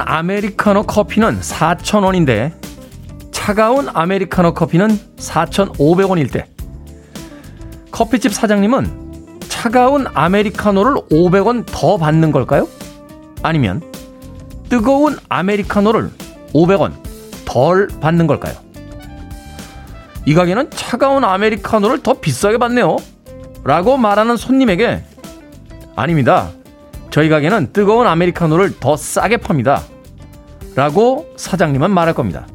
아메리카노 커피는 4,000원인데 차가운 아메리카노 커피는 4,500원일 때 커피집 사장님은 차가운 아메리카노를 500원 더 받는 걸까요? 아니면 뜨거운 아메리카노를 500원 덜 받는 걸까요? 이 가게는 차가운 아메리카노를 더 비싸게 받네요. 라고 말하는 손님에게 아닙니다. 저희 가게는 뜨거운 아메리카노를 더 싸게 팝니다. 라고 사장님은 말할 겁니다.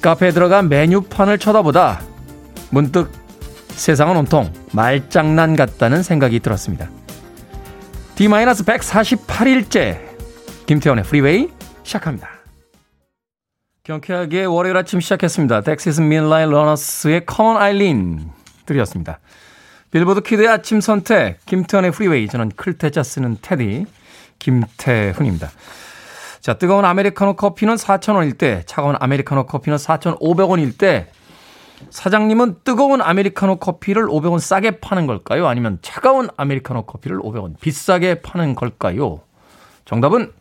카페에 들어가 메뉴판을 쳐다보다 문득 세상은 온통 말장난 같다는 생각이 들었습니다. D-148일째 김태훈의 프리웨이 시작합니다. 경쾌하게 월요일 아침 시작했습니다. 덱시스 밀라이 러너스의 Common Eileen 들이었습니다. 빌보드 kid의 아침 선택, 김태훈의 프리웨이. 저는 클 태 자 쓰는 테디, 김태훈입니다. 자, 뜨거운 아메리카노 커피는 4,000원일 때, 차가운 아메리카노 커피는 4,500원일 때, 사장님은 뜨거운 아메리카노 커피를 500원 싸게 파는 걸까요? 아니면 차가운 아메리카노 커피를 500원 비싸게 파는 걸까요? 정답은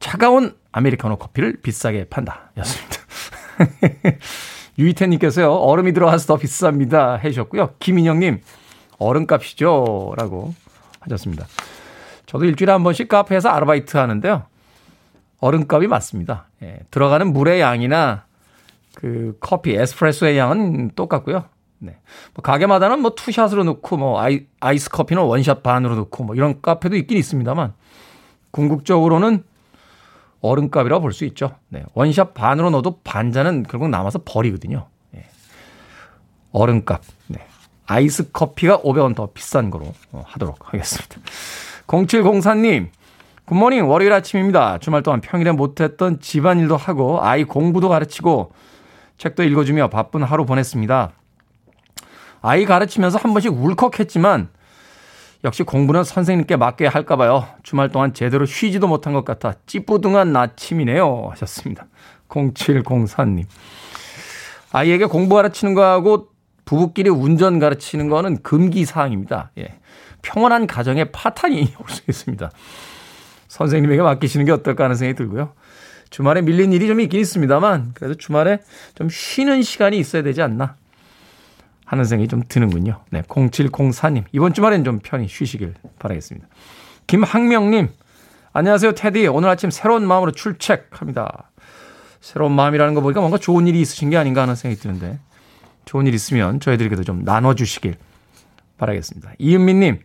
차가운 아메리카노 커피를 비싸게 판다. 였습니다. 유이태님께서요, 얼음이 들어가서 더 비쌉니다. 해주셨고요. 김인영님, 얼음값이죠. 라고 하셨습니다. 저도 일주일에 한 번씩 카페에서 아르바이트 하는데요. 얼음값이 맞습니다. 예, 들어가는 물의 양이나 그 커피, 에스프레소의 양은 똑같고요. 네. 뭐 가게마다는 뭐 투샷으로 넣고 뭐 아이, 아이스 커피는 원샷 반으로 넣고 뭐 이런 카페도 있긴 있습니다만 궁극적으로는 얼음값이라고 볼 수 있죠. 네. 원샷 반으로 넣어도 반잔은 결국 남아서 버리거든요. 네. 얼음값. 네. 아이스 커피가 500원 더 비싼 거로 어, 하도록 하겠습니다. 0704님, 굿모닝 월요일 아침입니다. 주말 동안 평일에 못했던 집안일도 하고 아이 공부도 가르치고 책도 읽어주며 바쁜 하루 보냈습니다. 아이 가르치면서 한 번씩 울컥했지만 역시 공부는 선생님께 맡겨야 할까봐요. 주말 동안 제대로 쉬지도 못한 것 같아 찌뿌둥한 아침이네요. 하셨습니다. 0704님. 아이에게 공부 가르치는 거하고 부부끼리 운전 가르치는 거는 금기사항입니다. 예. 평온한 가정에 파탄이 올 수 있습니다. 선생님에게 맡기시는 게 어떨까 하는 생각이 들고요. 주말에 밀린 일이 좀 있긴 있습니다만, 그래도 주말에 좀 쉬는 시간이 있어야 되지 않나 하는 생각이 좀 드는군요. 네, 0704님. 이번 주말엔 좀 편히 쉬시길 바라겠습니다. 김학명님. 안녕하세요, 테디. 오늘 아침 새로운 마음으로 출첵합니다. 새로운 마음이라는 거 보니까 뭔가 좋은 일이 있으신 게 아닌가 하는 생각이 드는데, 좋은 일 있으면 저희들에게도 좀 나눠주시길 바라겠습니다. 이은미님.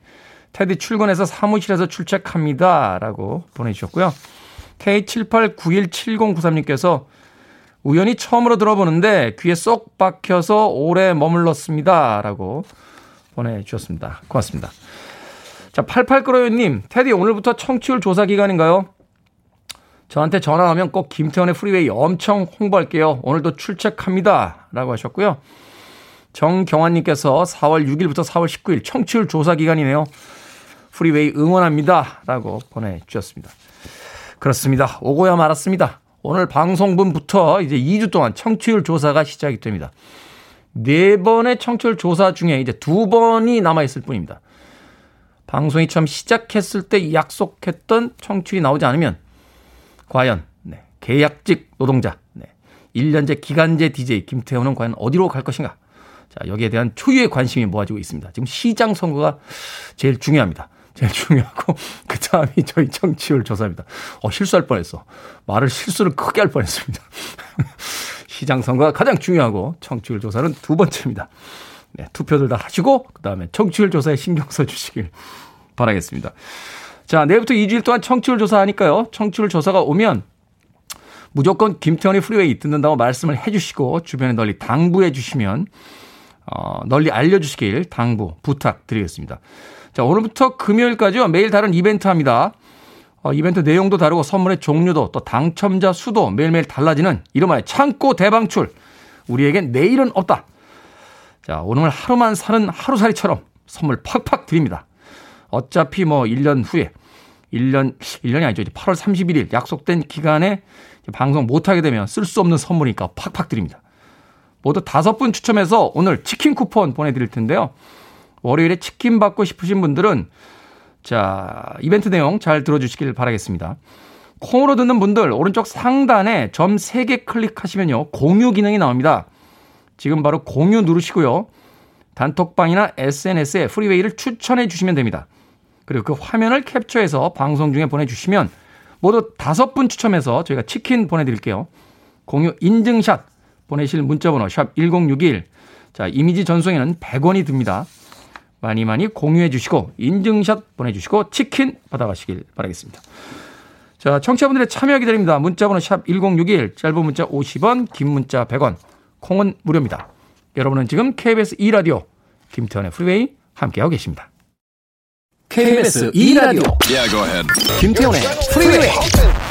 테디 출근해서 사무실에서 출첵합니다. 라고 보내주셨고요. K78917093님께서 우연히 처음으로 들어보는데 귀에 쏙 박혀서 오래 머물렀습니다. 라고 보내주셨습니다. 고맙습니다. 자, 88그로요님, 테디 오늘부터 청취율 조사 기간인가요? 저한테 전화하면 꼭 김태훈의 프리웨이 엄청 홍보할게요. 오늘도 출첵합니다. 라고 하셨고요. 정경환님께서 4월 6일부터 4월 19일 청취율 조사 기간이네요. 프리웨이 응원합니다. 라고 보내주셨습니다. 그렇습니다. 오고야 말았습니다. 오늘 방송분부터 이제 2주 동안 청취율 조사가 시작이 됩니다. 네 번의 청취율 조사 중에 이제 두 번이 남아있을 뿐입니다. 방송이 처음 시작했을 때 약속했던 청취율이 나오지 않으면 과연 네, 계약직 노동자, 네, 1년제 기간제 DJ 김태훈은 과연 어디로 갈 것인가? 자, 여기에 대한 초유의 관심이 모아지고 있습니다. 지금 시장 선거가 제일 중요합니다. 제일 중요하고 그 다음이 저희 청취율 조사입니다. 어 실수할 뻔했어. 말을 실수를 크게 할 뻔했습니다. 시장 선거가 가장 중요하고 청취율 조사는 두 번째입니다. 네, 투표들 다 하시고 그 다음에 청취율 조사에 신경 써주시길 바라겠습니다. 자 내일부터 2주일 동안 청취율 조사하니까요. 청취율 조사가 오면 무조건 김태훈의 프리웨이 듣는다고 말씀을 해주시고 주변에 널리 당부해 주시면 어, 널리 알려주시길 당부 부탁드리겠습니다. 자, 오늘부터 금요일까지요. 매일 다른 이벤트 합니다. 어, 이벤트 내용도 다르고 선물의 종류도 또 당첨자 수도 매일매일 달라지는 이름하여 창고 대방출. 우리에겐 내일은 없다. 자, 오늘 하루만 사는 하루살이처럼 선물 팍팍 드립니다. 어차피 뭐 1년 후에 1년 1년이 아니죠. 이제 8월 31일 약속된 기간에 방송 못 하게 되면 쓸 수 없는 선물이니까 팍팍 드립니다. 모두 다섯 분 추첨해서 오늘 치킨 쿠폰 보내 드릴 텐데요. 월요일에 치킨 받고 싶으신 분들은 자, 이벤트 내용 잘 들어주시길 바라겠습니다. 콩으로 듣는 분들 오른쪽 상단에 점 3개 클릭하시면요. 공유 기능이 나옵니다. 지금 바로 공유 누르시고요. 단톡방이나 SNS에 프리웨이를 추천해 주시면 됩니다. 그리고 그 화면을 캡처해서 방송 중에 보내주시면 모두 다섯 분 추첨해서 저희가 치킨 보내드릴게요. 공유 인증샷 보내실 문자번호 샵 1061. 자, 이미지 전송에는 100원이 듭니다. 많이 많이 공유해 주시고 인증샷 보내주시고 치킨 받아가시길 바라겠습니다. 자, 청취자분들의 참여 기다립니다. 문자번호 샵 1061, 짧은 문자 50원, 긴 문자 100원, 콩은 무료입니다. 여러분은 지금 KBS 2라디오 김태훈의 프리웨이 함께하고 계십니다. KBS 2라디오 yeah, 김태훈의 프리웨이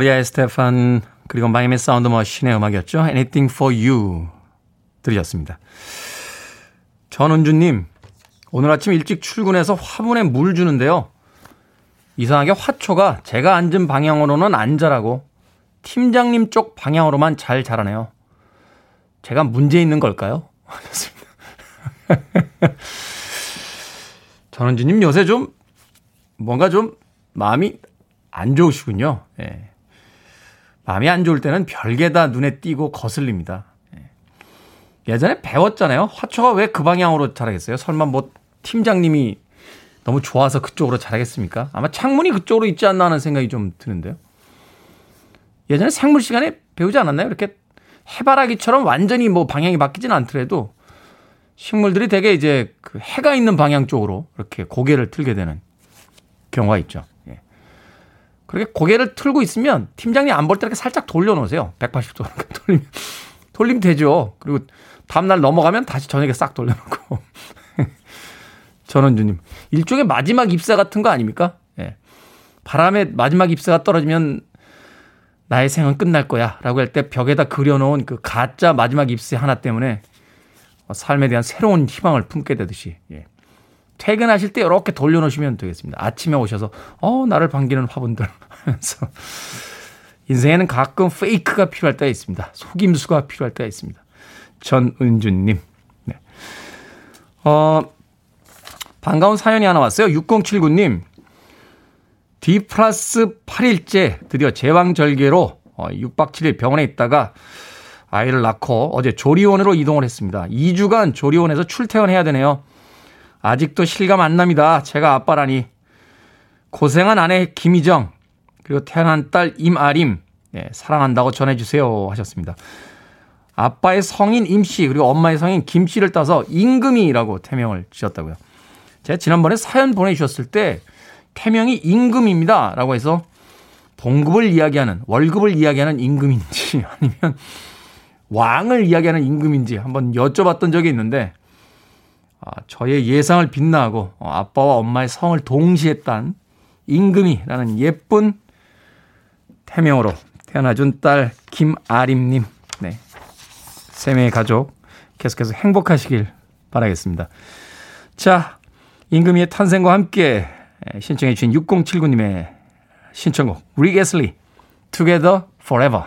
글로리아 에스테판 그리고 마이애미 사운드 머신의 음악이었죠. Anything for You 들으셨습니다. 전은주님 오늘 아침 일찍 출근해서 화분에 물 주는데요. 이상하게 화초가 제가 앉은 방향으로는 안 자라고 팀장님 쪽 방향으로만 잘 자라네요. 제가 문제 있는 걸까요? 하셨습니다. 전은주님 요새 좀 뭔가 좀 마음이 안 좋으시군요. 예. 마음이 안 좋을 때는 별게 다 눈에 띄고 거슬립니다. 예. 예전에 배웠잖아요. 화초가 왜 그 방향으로 자라겠어요? 설마 뭐 팀장님이 너무 좋아서 그쪽으로 자라겠습니까? 아마 창문이 그쪽으로 있지 않나 하는 생각이 좀 드는데요. 예전에 생물 시간에 배우지 않았나요? 이렇게 해바라기처럼 완전히 뭐 방향이 바뀌지는 않더라도 식물들이 대개 이제 그 해가 있는 방향 쪽으로 이렇게 고개를 틀게 되는 경우가 있죠. 그렇게 고개를 틀고 있으면 팀장님 안 볼 때 이렇게 살짝 돌려놓으세요. 180도 이렇게 돌리면, 돌리면 되죠. 그리고 다음날 넘어가면 다시 저녁에 싹 돌려놓고. 전원주님. 일종의 마지막 입사 같은 거 아닙니까? 예. 바람에 마지막 입사가 떨어지면 나의 생은 끝날 거야. 라고 할 때 벽에다 그려놓은 그 가짜 마지막 입새 하나 때문에 삶에 대한 새로운 희망을 품게 되듯이. 예. 퇴근하실 때 이렇게 돌려놓으시면 되겠습니다. 아침에 오셔서 어 나를 반기는 화분들 하면서 인생에는 가끔 페이크가 필요할 때가 있습니다. 속임수가 필요할 때가 있습니다. 전은주님. 네. 어, 반가운 사연이 하나 왔어요. 6079님. D 플러스 8일째 드디어 제왕절개로 어, 6박 7일 병원에 있다가 아이를 낳고 어제 조리원으로 이동을 했습니다. 2주간 조리원에서 출퇴근해야 되네요. 아직도 실감 안 납니다. 제가 아빠라니. 고생한 아내 김희정, 그리고 태어난 딸 임아림, 네, 사랑한다고 전해주세요. 하셨습니다. 아빠의 성인 임씨, 그리고 엄마의 성인 김씨를 따서 임금이라고 태명을 지었다고요. 제가 지난번에 사연 보내주셨을 때 태명이 임금입니다. 라고 해서 봉급을 이야기하는, 월급을 이야기하는 임금인지 아니면 왕을 이야기하는 임금인지 한번 여쭤봤던 적이 있는데 아, 저의 예상을 빛나고 어, 아빠와 엄마의 성을 동시에 딴 임금이라는 예쁜 태명으로 태어나준 딸 김아림님, 네. 세 명의 가족 계속해서 행복하시길 바라겠습니다. 자, 임금이의 탄생과 함께 신청해 주신 6079님의 신청곡 릭 애슬리 Together Forever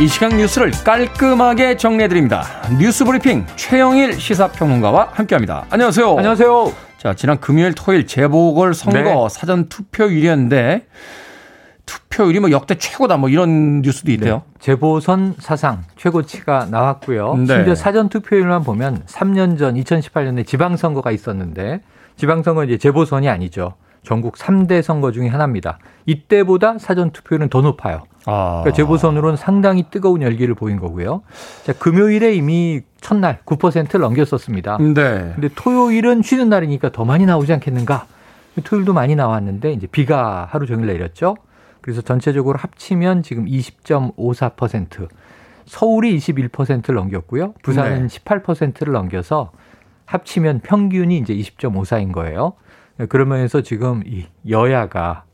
이 시간 뉴스를 깔끔하게 정리해드립니다. 뉴스 브리핑 최영일 시사평론가와 함께합니다. 안녕하세요. 안녕하세요. 자, 지난 금요일, 토요일 재보궐 선거 네. 사전 투표율이었는데 투표율이 뭐 역대 최고다 뭐 이런 뉴스도 있대요. 네. 재보선 사상 최고치가 나왔고요. 네. 심지어 사전 투표율만 보면 3년 전 2018년에 지방선거가 있었는데 지방선거 이제 재보선이 아니죠. 전국 3대 선거 중의 하나입니다. 이때보다 사전 투표율은 더 높아요. 아. 그러니까 재보선으로는 상당히 뜨거운 열기를 보인 거고요. 자, 금요일에 이미 첫날 9%를 넘겼었습니다. 네. 근데 토요일은 쉬는 날이니까 더 많이 나오지 않겠는가? 토요일도 많이 나왔는데 이제 비가 하루 종일 내렸죠. 그래서 전체적으로 합치면 지금 20.54%, 서울이 21%를 넘겼고요. 부산은 네. 18%를 넘겨서 합치면 평균이 이제 20.54인 거예요. 그러면서 지금 이 여야가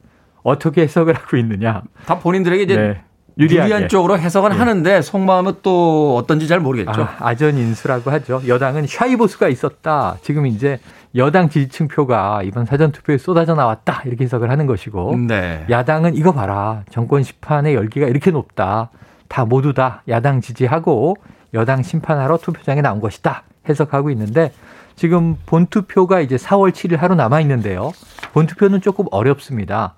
어떻게 해석을 하고 있느냐. 다 본인들에게 이제 네. 유리하게. 유리한 쪽으로 해석은 네. 하는데 속마음은 또 어떤지 잘 모르겠죠. 아, 전 인수라고 하죠. 여당은 샤이보스가 있었다. 지금 이제 여당 지지층 표가 이번 사전 투표에 쏟아져 나왔다. 이렇게 해석을 하는 것이고 네. 야당은 이거 봐라. 정권 심판의 열기가 이렇게 높다. 다 모두 다 야당 지지하고 여당 심판하러 투표장에 나온 것이다. 해석하고 있는데 지금 본투표가 이제 4월 7일 하루 남아 있는데요. 본투표는 조금 어렵습니다.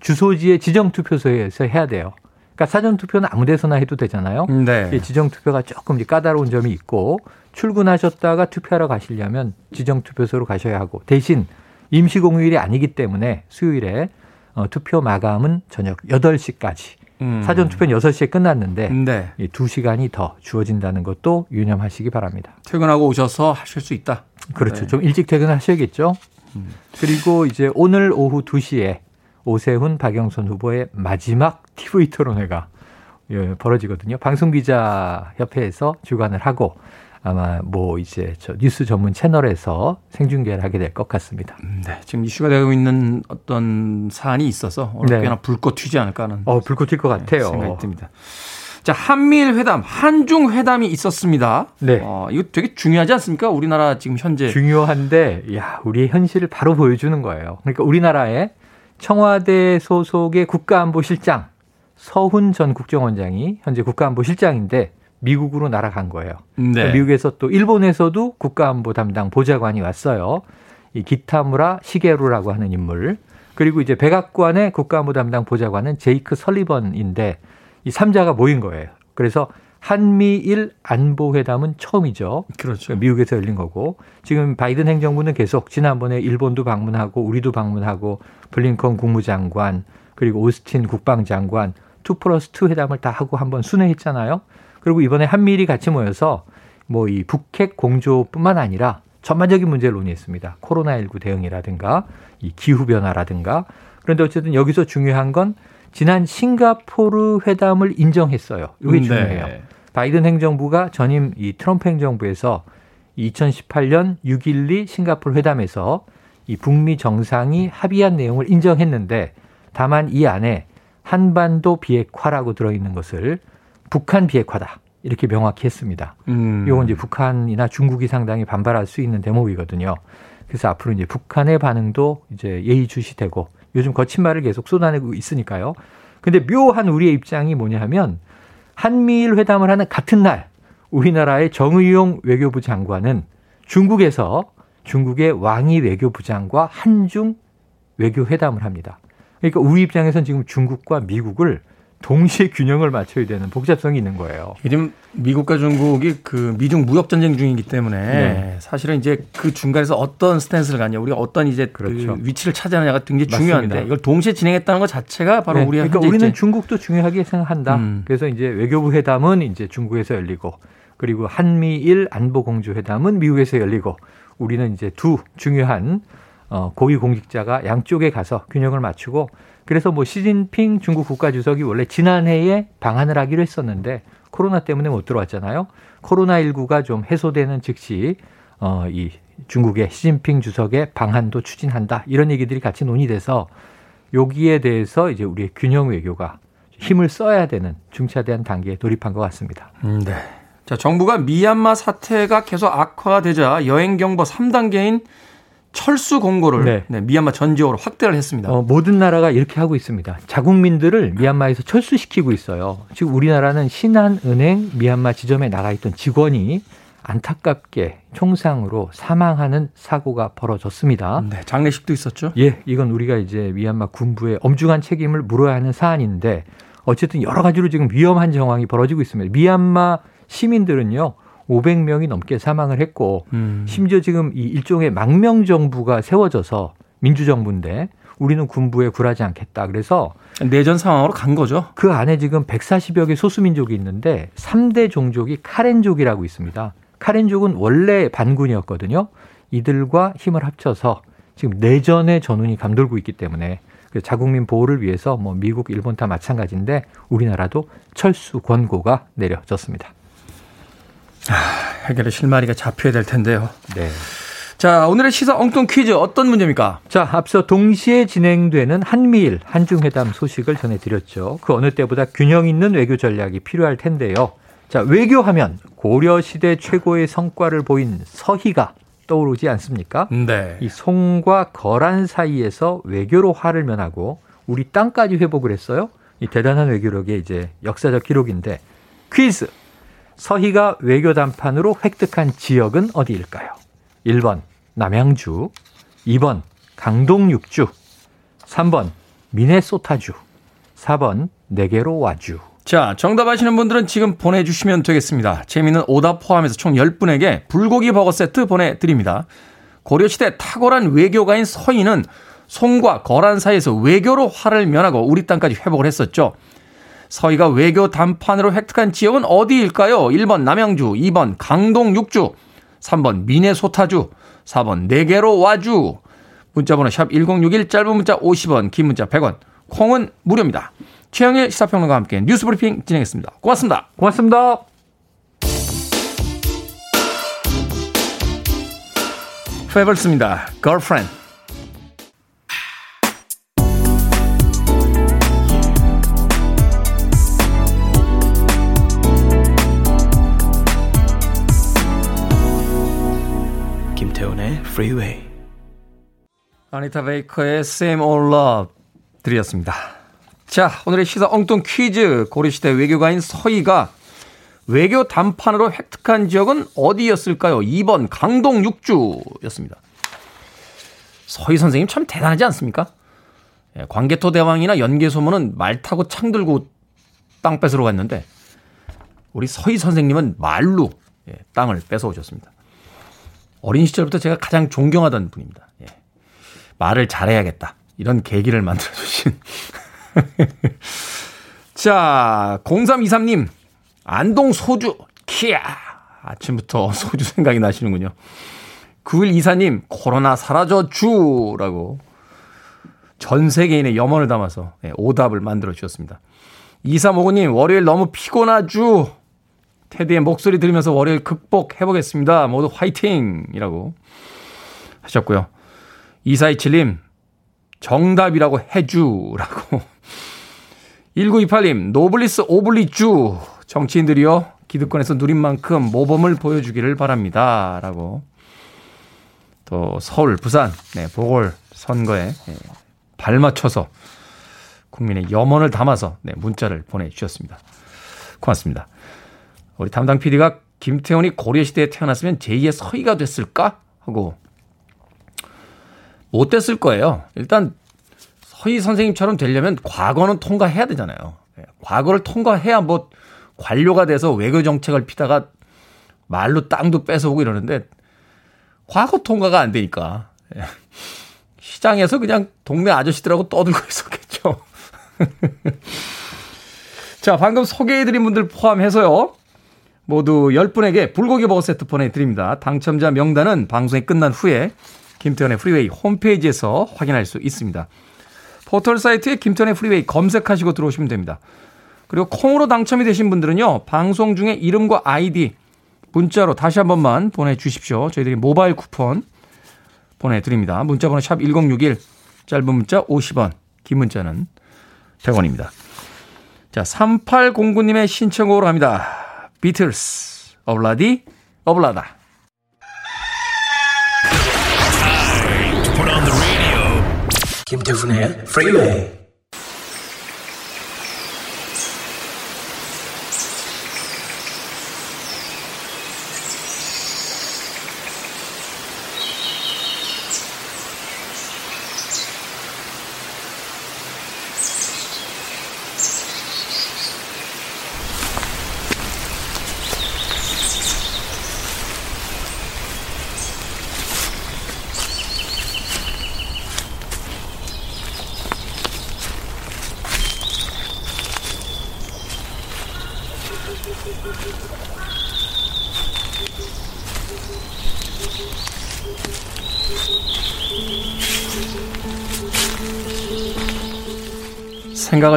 주소지의 지정투표소에서 해야 돼요. 그러니까 사전투표는 아무 데서나 해도 되잖아요. 네. 지정투표가 조금 까다로운 점이 있고 출근하셨다가 투표하러 가시려면 지정투표소로 가셔야 하고 대신 임시공휴일이 아니기 때문에 수요일에 어, 투표 마감은 저녁 8시까지 음. 사전 투표는 6시에 끝났는데 네. 2시간이 더 주어진다는 것도 유념하시기 바랍니다. 퇴근하고 오셔서 하실 수 있다. 그렇죠. 네. 좀 일찍 퇴근하셔야겠죠. 음. 그리고 이제 오늘 오후 2시에 오세훈 박영선 후보의 마지막 TV 토론회가 예, 벌어지거든요. 방송기자 협회에서 주관을 하고 아마 뭐 이제 저 뉴스 전문 채널에서 생중계를 하게 될 것 같습니다. 음, 네, 지금 이슈가 되고 있는 어떤 사안이 있어서 오늘 네. 꽤나 불꽃 튀지 않을까 하는 어, 불꽃 튈 것 같아요. 생각이 듭니다. 자, 한미일 회담, 한중 회담이 있었습니다. 네. 어, 이거 되게 중요하지 않습니까? 우리나라 지금 현재 중요한데, 야, 우리의 현실을 바로 보여주는 거예요. 그러니까 우리나라의 청와대 소속의 국가안보실장 서훈 전 국정원장이 현재 국가안보실장인데 미국으로 날아간 거예요. 네. 그러니까 미국에서 또 일본에서도 국가안보 담당 보좌관이 왔어요. 이 기타무라 시게루라고 하는 인물. 그리고 이제 백악관의 국가안보 담당 보좌관은 제이크 설리번인데 이 3자가 모인 거예요. 그래서 한미일 안보회담은 처음이죠. 그렇죠. 그러니까 미국에서 열린 거고 지금 바이든 행정부는 계속 지난번에 일본도 방문하고 우리도 방문하고 블링컨 국무장관 그리고 오스틴 국방장관 two plus two 회담을 다 하고 한번 순회했잖아요. 그리고 이번에 한미일이 같이 모여서 뭐 이 북핵 공조뿐만 아니라 전반적인 문제를 논의했습니다. 코로나19 대응이라든가 이 기후 변화라든가 그런데 어쨌든 여기서 중요한 건 지난 싱가포르 회담을 인정했어요. 이게 음, 네. 중요해요. 네. 바이든 행정부가 전임 이 트럼프 행정부에서 2018년 6.12 싱가포르 회담에서 이 북미 정상이 합의한 내용을 인정했는데 다만 이 안에 한반도 비핵화라고 들어있는 것을 북한 비핵화다. 이렇게 명확히 했습니다. 음. 이건 이제 북한이나 중국이 상당히 반발할 수 있는 대목이거든요. 그래서 앞으로 이제 북한의 반응도 이제 예의주시되고 요즘 거친 말을 계속 쏟아내고 있으니까요. 근데 묘한 우리의 입장이 뭐냐 하면 한미일 회담을 하는 같은 날 우리나라의 정의용 외교부 장관은 중국에서 중국의 왕이 외교부 장과 한중 외교 회담을 합니다. 그러니까 우리 입장에선 지금 중국과 미국을 동시에 균형을 맞춰야 되는 복잡성이 있는 거예요. 지금 미국과 중국이 그 미중 무역 전쟁 중이기 때문에 네. 사실은 이제 그 중간에서 어떤 스탠스를 갖냐, 우리가 어떤 이제 그 그렇죠. 그 위치를 차지하느냐가 굉장히 중요한데 맞습니다. 이걸 동시에 진행했다는 것 자체가 바로 네. 우리가 그러니까 우리는 중국도 중요하게 생각한다. 음. 그래서 이제 외교부 회담은 이제 중국에서 열리고 그리고 한미일 안보 공조 회담은 미국에서 열리고 우리는 이제 두 중요한 어, 고위 공직자가 양쪽에 가서 균형을 맞추고 그래서 뭐 시진핑 중국 국가주석이 원래 지난해에 방한을 하기로 했었는데 코로나 때문에 못 들어왔잖아요. 코로나19가 좀 해소되는 즉시 어, 이 중국의 시진핑 주석의 방한도 추진한다. 이런 얘기들이 같이 논의돼서 여기에 대해서 이제 우리의 균형 외교가 힘을 써야 되는 중차대한 단계에 돌입한 것 같습니다. 음, 네. 자, 정부가 미얀마 사태가 계속 악화되자 여행 경보 3단계인 철수 공고를 네. 네, 미얀마 전지역으로 확대를 했습니다. 어, 모든 나라가 이렇게 하고 있습니다. 자국민들을 미얀마에서 철수시키고 있어요. 지금 우리나라는 신한은행 미얀마 지점에 나가 있던 직원이 안타깝게 총상으로 사망하는 사고가 벌어졌습니다. 네, 장례식도 있었죠? 예, 이건 우리가 이제 미얀마 군부의 엄중한 책임을 물어야 하는 사안인데 어쨌든 여러 가지로 지금 위험한 정황이 벌어지고 있습니다. 미얀마 시민들은요. 500명이 넘게 사망을 했고 음. 심지어 지금 이 일종의 망명 정부가 세워져서 민주정부인데 우리는 군부에 굴하지 않겠다. 그래서 내전 상황으로 간 거죠. 그 안에 지금 140여 개 소수민족이 있는데 3대 종족이 카렌족이라고 있습니다. 카렌족은 원래 반군이었거든요. 이들과 힘을 합쳐서 지금 내전의 전운이 감돌고 있기 때문에 그 자국민 보호를 위해서 뭐 미국, 일본 다 마찬가지인데 우리나라도 철수 권고가 내려졌습니다. 아, 해결의 실마리가 잡혀야 될 텐데요. 네. 자, 오늘의 시사 엉뚱 퀴즈 어떤 문제입니까? 자, 앞서 동시에 진행되는 한미일 한중회담 소식을 전해드렸죠. 그 어느 때보다 균형 있는 외교 전략이 필요할 텐데요. 자, 외교하면 고려시대 최고의 성과를 보인 서희가 떠오르지 않습니까? 네. 이 송과 거란 사이에서 외교로 화를 면하고 우리 땅까지 회복을 했어요. 이 대단한 외교력의 이제 역사적 기록인데 퀴즈. 서희가 외교 담판으로 획득한 지역은 어디일까요? 1번 남양주, 2번 강동 육주, 3번 미네소타주, 4번 네게로와주. 자, 정답 아시는 분들은 지금 보내주시면 되겠습니다. 재미있는 오답 포함해서 총 10분에게 불고기 버거 세트 보내드립니다. 고려시대 탁월한 외교가인 서인은 송과 거란 사이에서 외교로 화를 면하고 우리 땅까지 회복을 했었죠. 서희가 외교 단판으로 획득한 지역은 어디일까요? 1번 남양주, 2번 강동 육주, 3번 미네소타주, 4번 네개로 와주. 문자번호 샵 1061 짧은 문자 50원, 긴 문자 100원. 콩은 무료입니다. 최영일 시사평론가와 함께 뉴스 브리핑 진행했습니다. 고맙습니다. 고맙습니다. 페벌스입니다. Girlfriend. Freeway. 아니타 베이커의 Same Old Love 드렸습니다. 자, 오늘의 시사 엉뚱 퀴즈. 고려시대 외교가인 서희가 외교 단판으로 획득한 지역은 어디였을까요? 2번 강동 육주였습니다. 서희 선생님 참 대단하지 않습니까? 예, 광개토 대왕이나 연개소문은 말 타고 창 들고 땅 뺏으러 갔는데 우리 서희 선생님은 말로 예, 땅을 뺏어 오셨습니다. 어린 시절부터 제가 가장 존경하던 분입니다. 예. 말을 잘해야겠다. 이런 계기를 만들어주신. 자, 0323님, 안동 소주, 키야! 아침부터 소주 생각이 나시는군요. 9124님, 코로나 사라져 주 라고 전 세계인의 염원을 담아서 예, 오답을 만들어 주셨습니다. 2359님, 월요일 너무 피곤하주. 테디의 목소리 들으면서 월요일 극복해보겠습니다. 모두 화이팅! 이라고 하셨고요. 2427님, 정답이라고 해주라고. 1928님, 노블리스 오블리주. 정치인들이요, 기득권에서 누린 만큼 모범을 보여주기를 바랍니다. 라고. 또 서울, 부산, 네, 보궐 선거에 네, 발맞춰서 국민의 염원을 담아서 네, 문자를 보내주셨습니다. 고맙습니다. 우리 담당 PD가 김태훈이 고려시대에 태어났으면 제2의 서희가 됐을까? 하고 못 됐을 거예요. 일단 서희 선생님처럼 되려면 과거는 통과해야 되잖아요. 예, 과거를 통과해야 뭐 관료가 돼서 외교 정책을 피다가 말로 땅도 뺏어오고 이러는데 과거 통과가 안 되니까 예, 시장에서 그냥 동네 아저씨들하고 떠들고 있었겠죠. 자, 방금 소개해드린 분들 포함해서요. 모두 10분에게 불고기 버거 세트 보내드립니다. 당첨자 명단은 방송이 끝난 후에 김태훈의 프리웨이 홈페이지에서 확인할 수 있습니다. 포털 사이트에 김태훈의 프리웨이 검색하시고 들어오시면 됩니다. 그리고 콩으로 당첨이 되신 분들은요. 방송 중에 이름과 아이디 문자로 다시 한 번만 보내주십시오. 저희들이 모바일 쿠폰 보내드립니다. 문자번호 샵 1061 짧은 문자 50원 긴 문자는 100원입니다. 자 3809님의 신청곡으로 갑니다. 비틀스, Ob-La-Di, Ob-La-Da. 김태훈의 프리웨이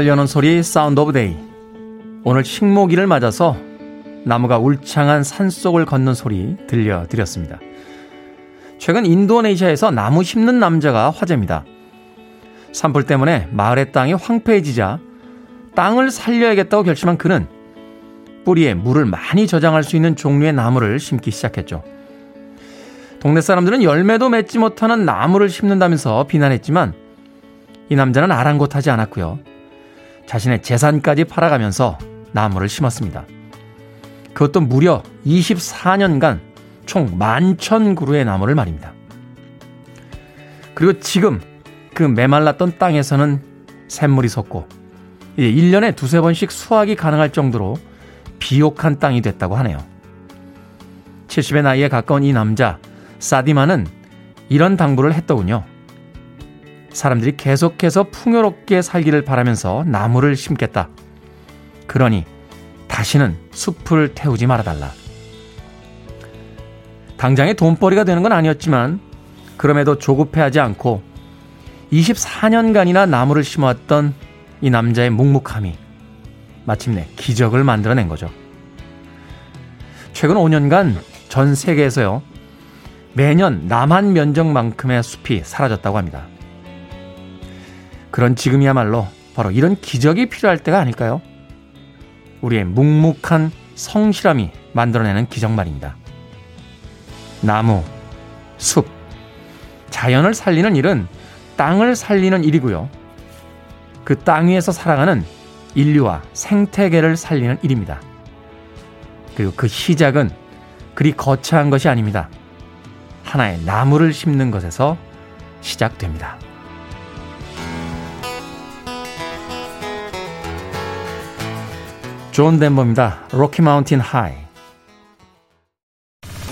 생각을 여는 소리 Sound of Day. 오늘 식목일을 맞아서 나무가 울창한 산속을 걷는 소리 들려드렸습니다. 최근 인도네시아에서 나무 심는 남자가 화제입니다. 산불 때문에 마을의 땅이 황폐해지자 땅을 살려야겠다고 결심한 그는 뿌리에 물을 많이 저장할 수 있는 종류의 나무를 심기 시작했죠. 동네 사람들은 열매도 맺지 못하는 나무를 심는다면서 비난했지만 이 남자는 아랑곳하지 않았고요. 자신의 재산까지 팔아가면서 나무를 심었습니다. 그것도 무려 24년간 총 만천 그루의 나무를 말입니다. 그리고 지금 그 메말랐던 땅에서는 샘물이 이제 1년에 두세 번씩 수확이 가능할 정도로 비옥한 땅이 됐다고 하네요. 70의 나이에 가까운 이 남자 사디마는 이런 당부를 했더군요. 사람들이 계속해서 풍요롭게 살기를 바라면서 나무를 심겠다. 그러니 다시는 숲을 태우지 말아달라. 당장의 돈벌이가 되는 건 아니었지만 그럼에도 조급해하지 않고 24년간이나 나무를 심어왔던 이 남자의 묵묵함이 마침내 기적을 만들어낸 거죠. 최근 5년간 전 세계에서요, 매년 남한 면적만큼의 숲이 사라졌다고 합니다. 그런 지금이야말로 바로 이런 기적이 필요할 때가 아닐까요? 우리의 묵묵한 성실함이 만들어내는 기적 말입니다. 나무, 숲, 자연을 살리는 일은 땅을 살리는 일이고요. 그 땅 위에서 살아가는 인류와 생태계를 살리는 일입니다. 그리고 그 시작은 그리 거창한 것이 아닙니다. 하나의 나무를 심는 것에서 시작됩니다. 존 덴버입니다. Rocky Mountain High.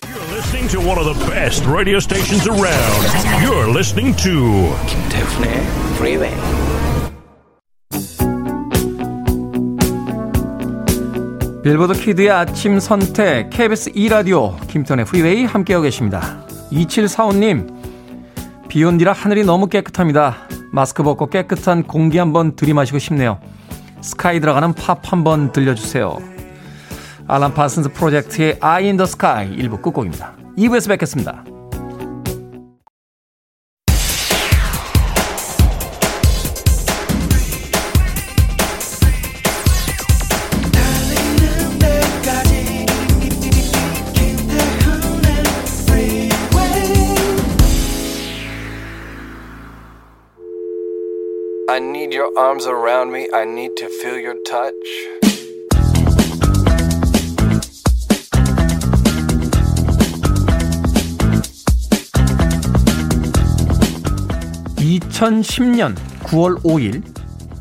You're listening to one of the best radio stations around. You're listening to 김태훈의 Freeway. Billboard kid의 아침 선택 KBS 2 라디오 김태훈의 프리웨이 함께하고 계십니다. 2745님 비온 뒤라 하늘이 너무 깨끗합니다. 마스크 벗고 깨끗한 공기 한번 들이마시고 싶네요. Sky 들어가는 팝 한번 들려주세요. Alan Parsons Project의 Eye in the Sky 1부 끝곡입니다. 2부에서 뵙겠습니다. Your arms around me. I need to feel your touch. 2010년 9월 5일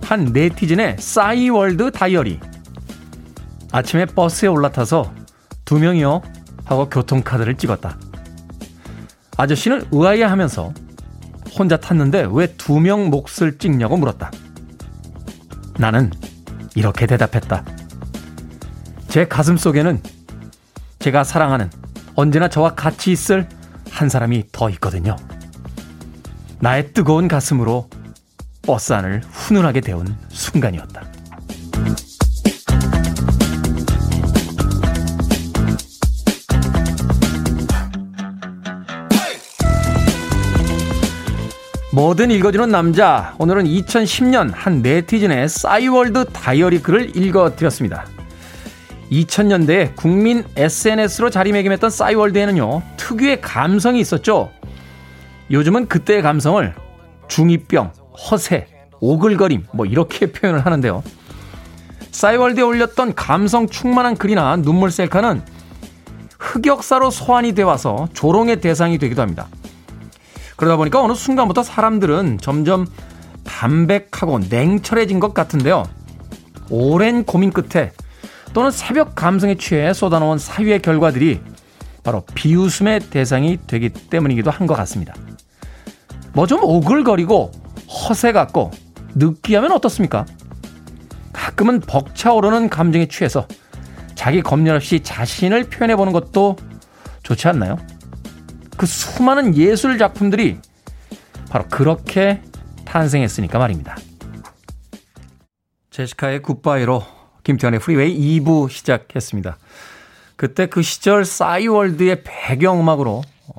한 네티즌의 싸이월드 다이어리 아침에 버스에 올라타서 두 명이요 하고 교통카드를 찍었다. 아저씨는 의아해하면서 혼자 탔는데 왜 두 명 몫을 찍냐고 물었다. 나는 이렇게 대답했다. 제 가슴 속에는 제가 사랑하는 언제나 저와 같이 있을 한 사람이 더 있거든요. 나의 뜨거운 가슴으로 버스 안을 훈훈하게 데운 순간이었다. 뭐든 읽어주는 남자. 오늘은 2010년 한 네티즌의 싸이월드 다이어리 글을 읽어드렸습니다. 2000년대에 국민 SNS로 자리매김했던 싸이월드에는요, 특유의 감성이 있었죠. 요즘은 그때의 감성을 중2병, 허세, 오글거림, 뭐 이렇게 표현을 하는데요. 싸이월드에 올렸던 감성 충만한 글이나 눈물 셀카는 흑역사로 소환이 되어 와서 조롱의 대상이 되기도 합니다. 그러다 보니까 어느 순간부터 사람들은 점점 담백하고 냉철해진 것 같은데요. 오랜 고민 끝에 또는 새벽 감성에 취해 쏟아놓은 사유의 결과들이 바로 비웃음의 대상이 되기 때문이기도 한 것 같습니다. 뭐 좀 오글거리고 허세 같고 느끼하면 어떻습니까? 가끔은 벅차오르는 감정에 취해서 자기 검열 없이 자신을 표현해 보는 것도 좋지 않나요? 그 수많은 예술 작품들이 바로 그렇게 탄생했으니까 말입니다. Jessica의 Goodbye로 김태훈의 프리웨이 2부 시작했습니다. 그때 그 시절 싸이월드의 배경음악으로 어,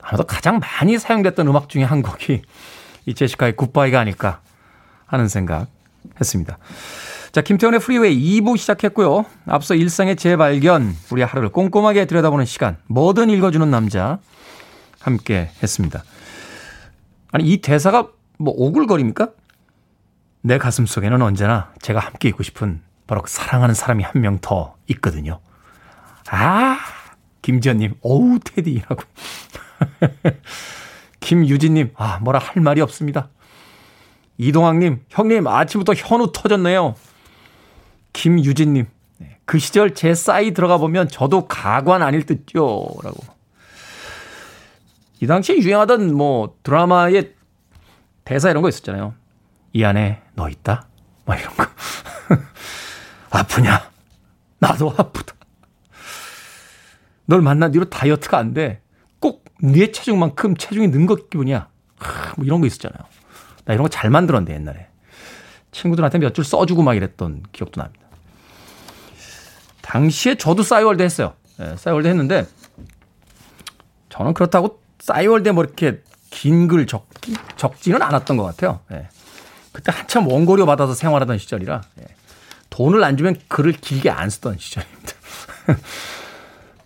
아마도 가장 많이 사용됐던 음악 중에 한 곡이 이 Jessica의 Goodbye가 아닐까 하는 생각 했습니다. 자, 김태훈의 프리웨이 2부 시작했고요. 앞서 일상의 재발견, 우리 하루를 꼼꼼하게 들여다보는 시간, 뭐든 읽어주는 남자 함께 했습니다. 아니, 이 대사가 뭐 오글거립니까? 내 가슴 속에는 언제나 제가 함께 있고 싶은 바로 그 사랑하는 사람이 한 명 더 있거든요. 아, 김지연님, 어우, 테디라고. 김유진님, 아, 뭐라 할 말이 없습니다. 이동학님, 형님, 아침부터 현우 터졌네요. 김유진님, 네, 그 시절 제 싸이 들어가 보면 저도 가관 아닐 듯요. 라고. 이 당시에 유행하던 뭐 드라마의 대사 이런 거 있었잖아요. 이 안에 너 있다? 막 이런 거. 아프냐? 나도 아프다. 널 만난 뒤로 다이어트가 안 돼. 꼭 네 체중만큼 체중이 는 것 기분이야. 뭐 이런 거 있었잖아요. 나 이런 거 잘 만들었는데 옛날에. 친구들한테 몇 줄 써주고 막 이랬던 기억도 납니다. 당시에 저도 싸이월드 했어요. 네, 싸이월드 했는데 저는 그렇다고 싸이월드에 뭐 이렇게 긴 글 적기, 적지는 않았던 것 같아요. 네. 그때 한참 원고료 받아서 생활하던 시절이라 네. 돈을 안 주면 글을 길게 안 쓰던 시절입니다.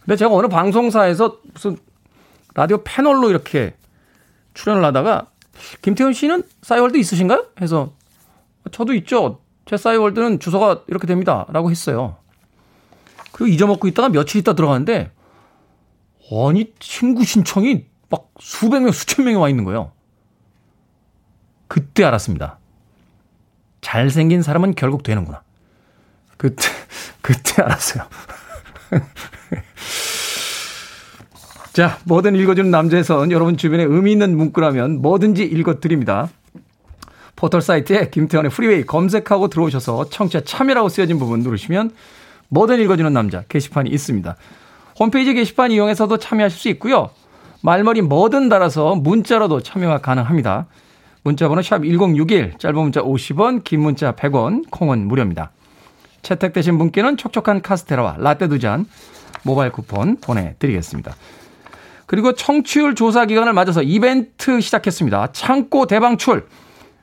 근데 제가 어느 방송사에서 무슨 라디오 패널로 이렇게 출연을 하다가 김태훈 씨는 싸이월드 있으신가요? 해서 저도 있죠. 제 싸이월드는 주소가 이렇게 됩니다. 라고 했어요. 그리고 잊어먹고 있다가 며칠 있다 들어가는데 아니 친구 신청이 막 수백 명 수천 명이 와 있는 거예요. 그때 알았습니다. 잘생긴 사람은 결국 되는구나. 그때 그때 알았어요. 자, 뭐든 읽어주는 남자에선 여러분 주변에 의미 있는 문구라면 뭐든지 읽어드립니다. 포털 사이트에 김태훈의 프리웨이 검색하고 들어오셔서 청취자 참여라고 쓰여진 부분 누르시면 뭐든 읽어주는 남자 게시판이 있습니다. 홈페이지 게시판 이용해서도 참여하실 수 있고요. 말머리 뭐든 달아서 문자로도 참여가 가능합니다. 문자번호 샵 1061, 짧은 문자 50원, 긴 문자 100원, 콩은 무료입니다. 채택되신 분께는 촉촉한 카스테라와 라떼 두 잔 모바일 쿠폰 보내드리겠습니다. 그리고 청취율 조사 기간을 맞아서 이벤트 시작했습니다. 창고 대방출.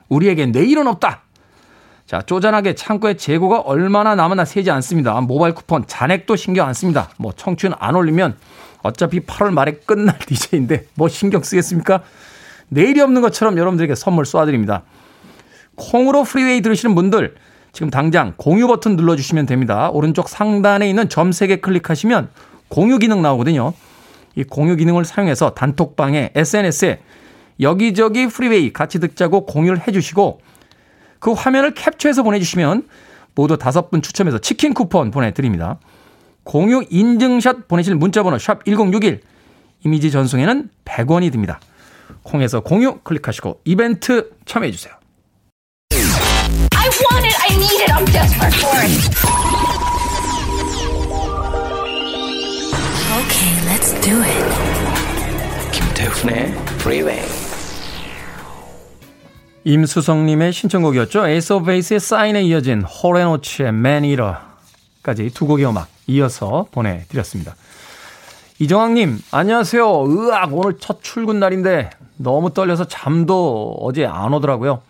우리에게 내일은 없다. 자, 쪼잔하게 창고에 재고가 얼마나 남았나 세지 않습니다. 모바일 쿠폰 잔액도 신경 안 씁니다. 뭐 청취율 안 올리면 어차피 8월 말에 끝날 DJ인데 뭐 신경 쓰겠습니까? 내일이 없는 것처럼 여러분들에게 선물 쏴드립니다. 콩으로 프리웨이 들으시는 분들 지금 당장 공유 버튼 눌러주시면 됩니다. 오른쪽 상단에 있는 점 3개 클릭하시면 공유 기능 나오거든요. 이 공유 기능을 사용해서 단톡방에 SNS에 여기저기 프리웨이 같이 듣자고 공유를 해주시고 그 화면을 캡처해서 보내주시면 모두 다섯 분 추첨해서 치킨 쿠폰 보내드립니다. 공유 인증샷 보내실 문자번호 샵 1061 이미지 전송에는 100원이 듭니다. 콩에서 공유 클릭하시고 이벤트 참여해주세요. I want it. I need it. I'm desperate for it. Okay, let's do it. 김태훈의 Freeway. 임수성님의 신청곡이었죠. Ace of Base의 Sign에 이어진 Maneater까지 두 곡의 음악 이어서 보내드렸습니다. 이정학님, 안녕하세요. 으악, 오늘 첫 출근 날인데 너무 떨려서 잠도 어제 안 오더라고요.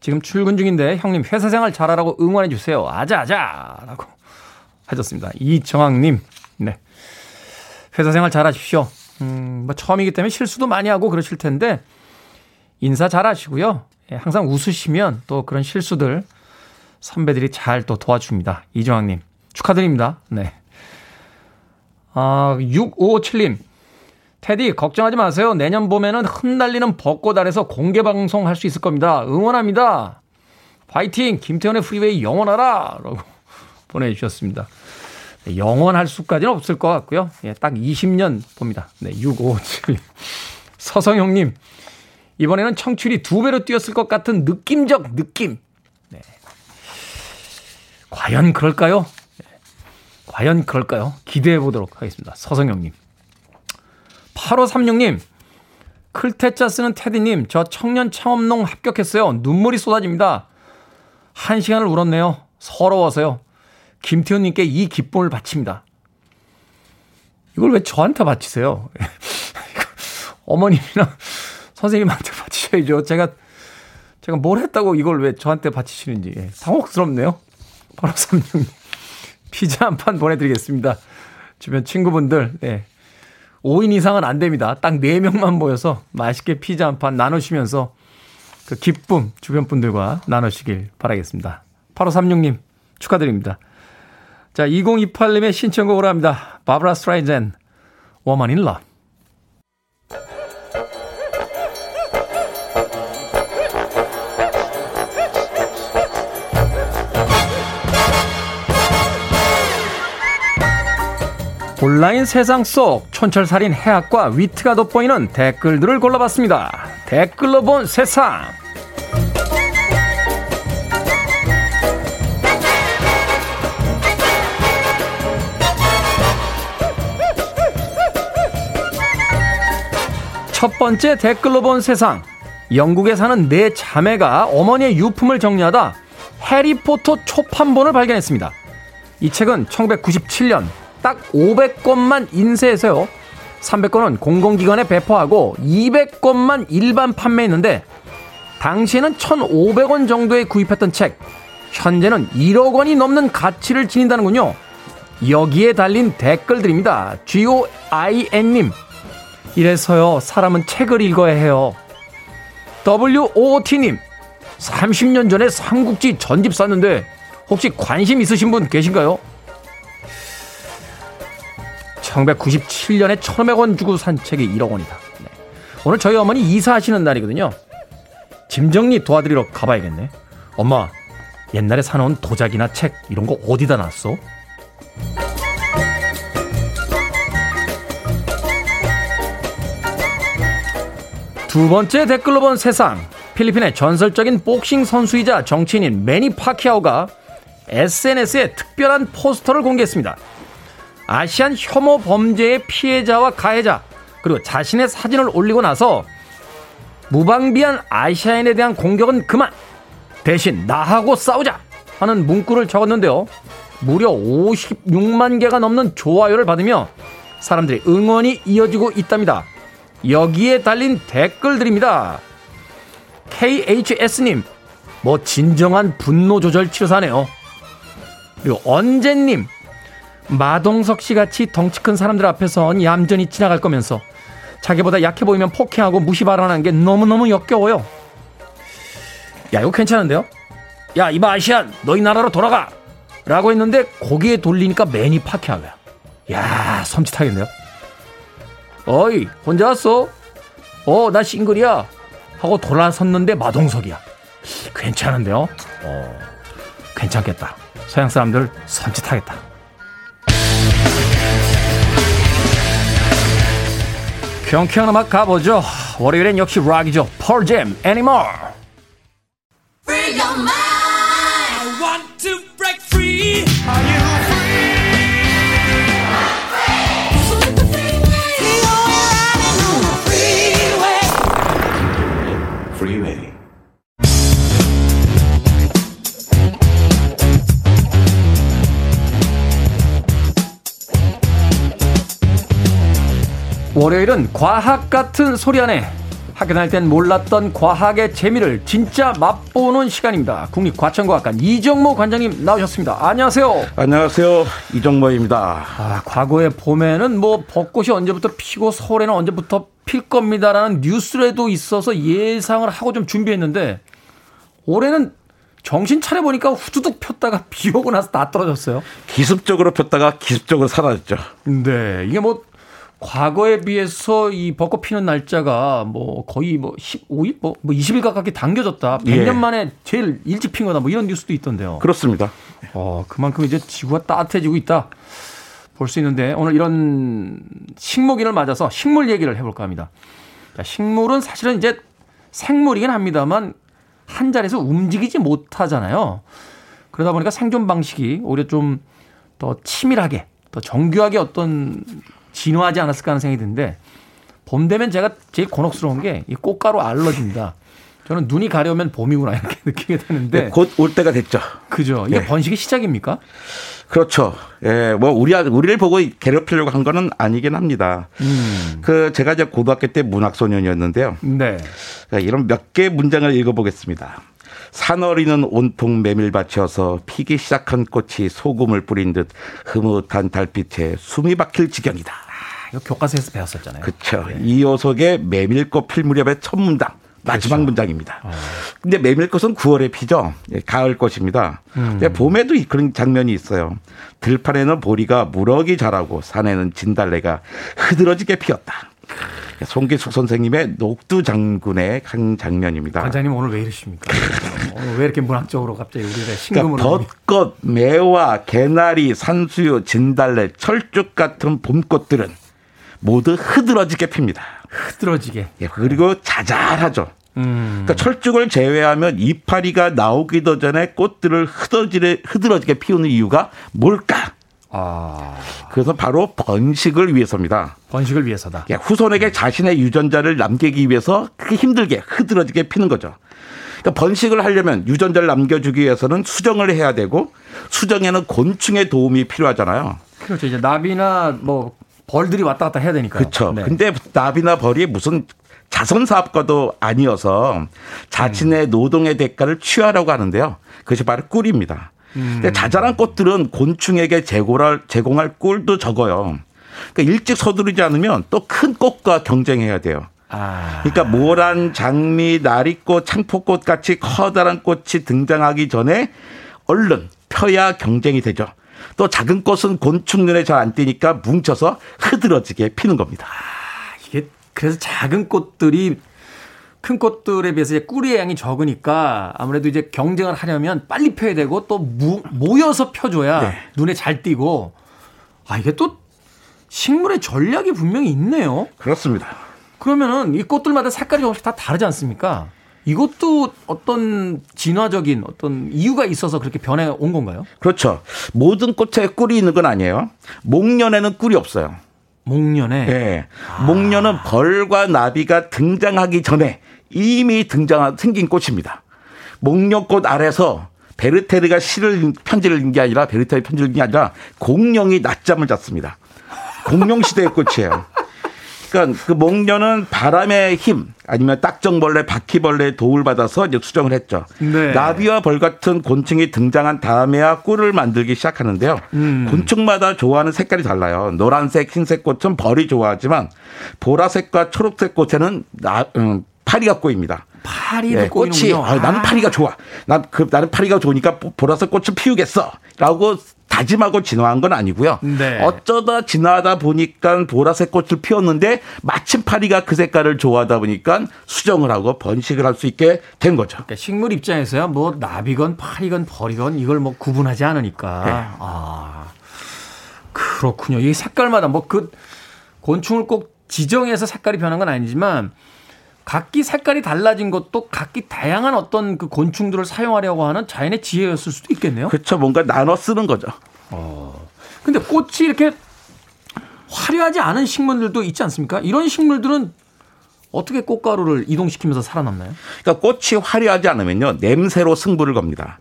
지금 출근 중인데 형님 회사 생활 잘하라고 응원해 주세요. 아자아자! 라고 하셨습니다. 이정학님, 네. 회사 생활 잘하십시오. 음, 뭐 처음이기 때문에 실수도 많이 하고 그러실 텐데 인사 잘 하시고요. 예, 항상 웃으시면 또 그런 실수들 선배들이 잘 또 도와줍니다. 이정학님 축하드립니다. 네. 아, 6557님. 태디, 걱정하지 마세요. 내년 봄에는 흩날리는 벚꽃 아래서 공개 방송 할 수 있을 겁니다. 응원합니다. 파이팅! 김태훈의 프리웨이 영원하라! 라고 보내주셨습니다. 네, 영원할 수까지는 없을 것 같고요. 예, 딱 20년 봅니다. 네, 6557님. 서성형님. 이번에는 청취율이 두 배로 뛰었을 것 같은 느낌적 느낌. 네. 과연 그럴까요? 과연 그럴까요? 기대해 보도록 하겠습니다. 서성영님. 8536님. 클테짜 쓰는 테디님, 저 청년 창업농 합격했어요. 눈물이 쏟아집니다. 한 시간을 울었네요. 서러워서요. 김태훈님께 이 기쁨을 바칩니다. 이걸 왜 저한테 바치세요? 어머님이나 선생님한테 바치셔야죠. 제가, 제가 뭘 했다고 이걸 왜 저한테 바치시는지. 예, 당혹스럽네요. 8536님. 피자 한 판 보내드리겠습니다. 주변 친구분들, 예. 5인 이상은 안 됩니다. 딱 4명만 모여서 맛있게 피자 한 판 나누시면서 그 기쁨 주변 분들과 나누시길 바라겠습니다. 8536님 축하드립니다. 자, 2028님의 신청곡으로 합니다. 바브라 스트라이젠, Woman in Love. 온라인 세상 속 촌철살인 해학과 위트가 돋보이는 댓글들을 골라봤습니다. 댓글로 본 세상. 첫 번째 댓글로 본 세상. 영국에 사는 네 자매가 어머니의 유품을 정리하다 해리포터 초판본을 발견했습니다. 이 책은 1997년 딱 500권만 인쇄해서요. 300권은 공공기관에 배포하고 200권만 일반 판매했는데 당시에는 1,500원 정도에 구입했던 책 현재는 1억 원이 넘는 가치를 지닌다는군요. 여기에 달린 댓글들입니다. GOIN님 이래서요 사람은 책을 읽어야 해요. WOT님 30년 전에 삼국지 전집 샀는데 혹시 관심 있으신 분 계신가요? 1997년에 1,500원 주고 산 책이 1억 원이다. 네. 오늘 저희 어머니 이사하시는 날이거든요. 짐 정리 도와드리러 가봐야겠네. 엄마, 옛날에 사놓은 도자기나 책 이런 거 어디다 놨어? 두 번째 댓글로 본 세상. 필리핀의 전설적인 복싱 선수이자 정치인인 매니 파키아오가 SNS에 특별한 포스터를 공개했습니다. 아시안 혐오 범죄의 피해자와 가해자 그리고 자신의 사진을 올리고 나서 무방비한 아시아인에 대한 공격은 그만 대신 나하고 싸우자 하는 문구를 적었는데요. 무려 56만 개가 넘는 좋아요를 받으며 사람들의 응원이 이어지고 있답니다. 여기에 달린 댓글들입니다. KHS님, 뭐 진정한 분노 조절 치료사네요. 그리고 언제님, 마동석 씨 같이 덩치 큰 사람들 앞에선 얌전히 지나갈 거면서 자기보다 약해 보이면 폭행하고 무시 발언하는 게 너무너무 역겨워요. 야, 이거 괜찮은데요? 야, 이봐, 아시안, 너희 나라로 돌아가! 라고 했는데 고기에 돌리니까 매니 파케하고요. 야, 섬찟하겠네요. 어이, 혼자 왔어? 어, 나 싱글이야. 하고 돌아섰는데 마동석이야. 괜찮은데요? 어, 괜찮겠다. 서양 사람들 섬찟하겠다. 경쾌한 음악 가보죠. 월요일엔 역시 락이죠. 펄잼, 애니멀. Free your mind. I want to break free. Are you free? 월요일은 과학 같은 소리 안에 학교 다닐 땐 몰랐던 과학의 재미를 진짜 맛보는 시간입니다. 국립과천과학관 이정모 관장님 나오셨습니다. 안녕하세요. 안녕하세요. 이정모입니다. 아, 과거에 봄에는 뭐 벚꽃이 언제부터 피고 서울에는 언제부터 필 겁니다라는 뉴스라도 있어서 예상을 하고 좀 준비했는데 올해는 정신 차려보니까 후두둑 폈다가 비 오고 나서 다 떨어졌어요. 기습적으로 폈다가 기습적으로 사라졌죠. 네. 이게 뭐 과거에 비해서 이 벚꽃 피는 날짜가 뭐 거의 뭐 15일 뭐, 뭐 20일 가깝게 당겨졌다. 100년 예. 만에 제일 일찍 핀 거다. 뭐 이런 뉴스도 있던데요. 그렇습니다. 어, 그만큼 이제 지구가 따뜻해지고 있다. 볼 수 있는데 오늘 이런 식목일을 맞아서 식물 얘기를 해 볼까 합니다. 자, 식물은 사실은 이제 생물이긴 합니다만 한 자리에서 움직이지 못하잖아요. 그러다 보니까 생존 방식이 오히려 좀 더 치밀하게 더 정교하게 어떤 진화하지 않았을까 하는 생각이 드는데 봄 되면 제가 제일 곤혹스러운 게 이 꽃가루 알러지입니다. 저는 눈이 가려면 봄이구나 이렇게 느끼게 되는데 네, 곧올 때가 됐죠. 그죠? 이게 네. 번식의 시작입니까? 그렇죠. 예, 뭐 우리 우리를 보고 괴롭히려고 한 거는 아니긴 합니다. 음. 그 제가 이제 고등학교 때 문학 소년이었는데요. 네. 자, 이런 몇 개 문장을 읽어보겠습니다. 산어리는 온통 메밀밭이어서 피기 시작한 꽃이 소금을 뿌린 듯 흐뭇한 달빛에 숨이 박힐 지경이다. 이거 교과서에서 배웠었잖아요. 그렇죠. 이호석의 메밀꽃 필 무렵의 첫 문장. 마지막 문장입니다. 근데 메밀꽃은 9월에 피죠. 예, 가을 꽃입니다. 근데 봄에도 이- 그런 장면이 있어요. 들판에는 보리가 무럭이 자라고 산에는 진달래가 흐드러지게 피었다. 송기숙 선생님의 녹두 장군의 한 장면입니다. 관장님 오늘 왜 이러십니까? 오늘 왜 이렇게 문학적으로 갑자기 우리가 신금을 그러니까 벚꽃, 매화, 개나리, 산수유, 진달래, 철쭉 같은 봄꽃들은 모두 흐드러지게 핍니다. 흐드러지게. 예, 그리고 자잘하죠. 음. 그러니까 철쭉을 제외하면 이파리가 나오기도 전에 꽃들을 흐드러지게, 흐드러지게 피우는 이유가 뭘까? 아, 그래서 바로 번식을 위해서입니다. 번식을 위해서다. 예, 후손에게 자신의 유전자를 남기기 위해서 그렇게 힘들게 흐드러지게 피는 거죠. 그러니까 번식을 하려면 유전자를 남겨주기 위해서는 수정을 해야 되고 수정에는 곤충의 도움이 필요하잖아요. 그렇죠. 이제 나비나 뭐 벌들이 왔다 갔다 해야 되니까. 그렇죠. 근데 나비나 벌이 무슨 자선 사업가도 아니어서 자신의 노동의 대가를 취하라고 하는데요. 그것이 바로 꿀입니다. 근데 자잘한 꽃들은 곤충에게 제공할, 제공할 꿀도 적어요. 그러니까 일찍 서두르지 않으면 또 큰 꽃과 경쟁해야 돼요. 아, 그러니까 모란, 장미, 나리꽃, 창포꽃 같이 커다란 꽃이 등장하기 전에 얼른 펴야 경쟁이 되죠. 또 작은 꽃은 곤충 눈에 잘 안 띄니까 뭉쳐서 흐드러지게 피는 겁니다. 이게 그래서 작은 꽃들이 큰 꽃들에 비해서 이제 꿀의 양이 적으니까 아무래도 이제 경쟁을 하려면 빨리 펴야 되고 또 무- 모여서 펴줘야 네. 눈에 잘 띄고 아 이게 또 식물의 전략이 분명히 있네요. 그렇습니다. 그러면은 이 꽃들마다 색깔이 조금씩 다 다르지 않습니까? 이것도 어떤 진화적인 어떤 이유가 있어서 그렇게 변해 온 건가요? 그렇죠. 모든 꽃에 꿀이 있는 건 아니에요. 목련에는 꿀이 없어요. 목련에 예. 목련은 벌과 나비가 등장하기 전에 이미 등장 생긴 꽃입니다. 목련꽃 아래서 베르테르가 시를 편지를 읽은 게 아니라 베르테르 편지를 읽은 게 아니라 공룡이 낮잠을 잤습니다. 공룡 시대의 꽃이에요. 그러니까 그 목련은 바람의 힘 아니면 딱정벌레, 바퀴벌레의 도움을 받아서 이제 수정을 했죠. 네. 나비와 벌 같은 곤충이 등장한 다음에야 꿀을 만들기 시작하는데요. 음. 곤충마다 좋아하는 색깔이 달라요. 노란색, 흰색 꽃은 벌이 좋아하지만 보라색과 초록색 꽃에는 나, 음, 파리가 꼬입니다. 파리도 예, 꽃이 꼬이는군요. 아, 나는 파리가 좋아. 난 그 나는 파리가 좋으니까 보라색 꽃을 피우겠어라고 다짐하고 진화한 건 아니고요. 네. 어쩌다 진화하다 보니까 보라색 꽃을 피웠는데 마침 파리가 그 색깔을 좋아하다 보니까 수정을 하고 번식을 할 수 있게 된 거죠. 그러니까 식물 입장에서야 뭐 나비건 파리건 벌이건 이걸 뭐 구분하지 않으니까. 네. 아 그렇군요. 이 색깔마다 뭐 그 곤충을 꼭 지정해서 색깔이 변한 건 아니지만 각기 색깔이 달라진 것도 각기 다양한 어떤 그 곤충들을 사용하려고 하는 자연의 지혜였을 수도 있겠네요. 그렇죠. 뭔가 나눠 쓰는 거죠. 근데 꽃이 이렇게 화려하지 않은 식물들도 있지 않습니까? 이런 식물들은 어떻게 꽃가루를 이동시키면서 살아남나요? 그러니까 꽃이 화려하지 않으면요 냄새로 승부를 겁니다.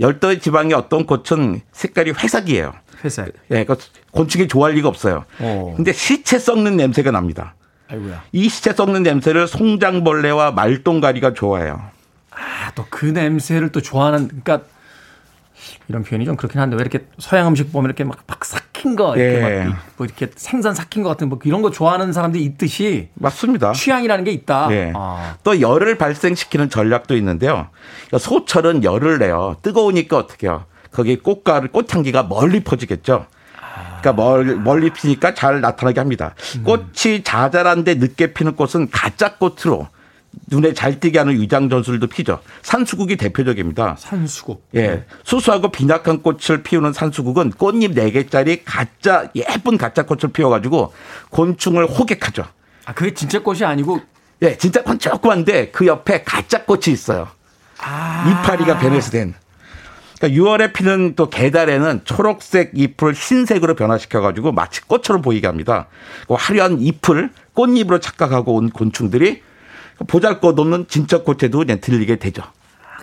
열대 지방의 어떤 꽃은 색깔이 회색이에요. 회색. 예, 그 곤충이 좋아할 리가 없어요. 어. 근데 시체 썩는 냄새가 납니다. 아이고야. 이 시체 썩는 냄새를 송장벌레와 말똥가리가 좋아해요. 아, 또 그 냄새를 또 좋아하는, 그러니까 이런 표현이 좀 그렇긴 한데 왜 이렇게 서양 음식 보면 이렇게 막, 막 삭힌 거, 이렇게 예. 막, 뭐 이렇게 생선 삭힌 거 같은 뭐 이런 거 좋아하는 사람들이 있듯이 맞습니다. 취향이라는 게 있다. 예. 아, 또 열을 발생시키는 전략도 있는데요. 그러니까 소철은 열을 내요. 뜨거우니까 어떻게 해요? 거기 꽃가루, 꽃향기가 멀리 퍼지겠죠. 그러니까 멀, 멀리 피니까 잘 나타나게 합니다. 꽃이 자잘한데 늦게 피는 꽃은 가짜 꽃으로 눈에 잘 띄게 하는 위장 전술도 피죠. 산수국이 대표적입니다. 산수국. 예. 수수하고 빈약한 꽃을 피우는 산수국은 꽃잎 4개짜리 가짜, 예쁜 가짜 꽃을 피워가지고 곤충을 호객하죠. 아, 그게 진짜 꽃이 아니고 예, 진짜 번쩍한데 그 옆에 가짜 꽃이 있어요. 아, 이파리가 베네스 된. 그러니까 6월에 피는 또 계달에는 초록색 잎을 흰색으로 변화시켜가지고 마치 꽃처럼 보이게 합니다. 그 화려한 잎을 꽃잎으로 착각하고 온 곤충들이 보잘것없는 진짜 꽃에도 그냥 들리게 되죠.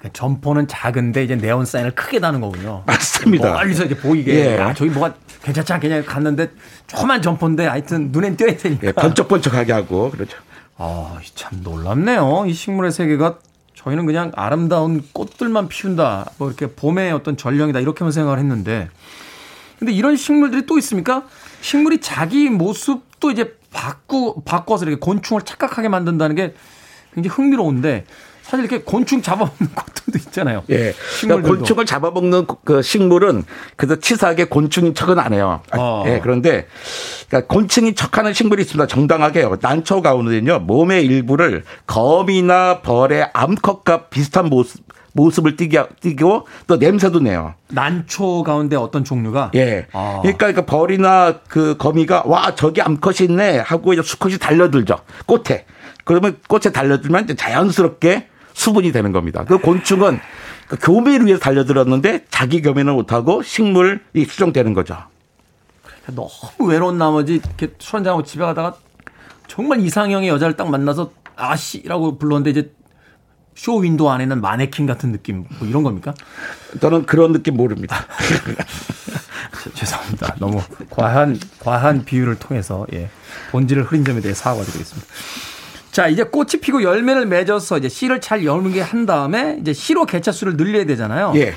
그 점포는 작은데 이제 네온 사인을 크게 다는 거군요. 맞습니다. 멀리서 이제 보이게. 예. 아, 저기 뭐가 괜찮지 않겠냐 갔는데 조그만 점포인데 하여튼 눈엔 띄어야 되니까. 예, 번쩍번쩍하게 하고 그렇죠. 아, 참 놀랍네요. 이 식물의 세계가 저희는 그냥 아름다운 꽃들만 피운다. 뭐 이렇게 봄의 어떤 전령이다. 이렇게만 생각을 했는데. 근데 이런 식물들이 또 있습니까? 식물이 자기 모습도 이제 바꾸, 바꿔서 이렇게 곤충을 착각하게 만든다는 게 굉장히 흥미로운데 사실 이렇게 곤충 잡아먹는 것들도 있잖아요. 예. 그러니까 곤충을 잡아먹는 그 식물은 그래도 치사하게 곤충인 척은 안 해요. 아, 어. 예, 그런데 그러니까 곤충인 척하는 식물이 있습니다. 정당하게요. 난초 가운데는요 몸의 일부를 거미나 벌의 암컷과 비슷한 모습 모습을 띠고 또 냄새도 내요. 난초 가운데 어떤 종류가 예. 아. 그러니까 그 벌이나 그 거미가 와 저기 암컷이 있네 하고 이제 수컷이 달려들죠 꽃에. 그러면 꽃에 달려들면 이제 자연스럽게 수분이 되는 겁니다. 그 곤충은 그 교미를 위해서 달려들었는데 자기 교미는 못하고 식물이 수정되는 거죠. 너무 외로운 나머지 이렇게 술 한잔하고 집에 가다가 정말 이상형의 여자를 딱 만나서 아씨라고 불렀는데 이제 쇼 윈도우 안에는 마네킹 같은 느낌 뭐 이런 겁니까? 저는 그런 느낌 모릅니다. 죄- 죄송합니다. 너무 과한 과한 비유를 통해서 예, 본질을 흐린 점에 대해 사과드리겠습니다. 자 이제 꽃이 피고 열매를 맺어서 이제 씨를 잘 열게 한 다음에 이제 씨로 개체수를 늘려야 되잖아요. 예.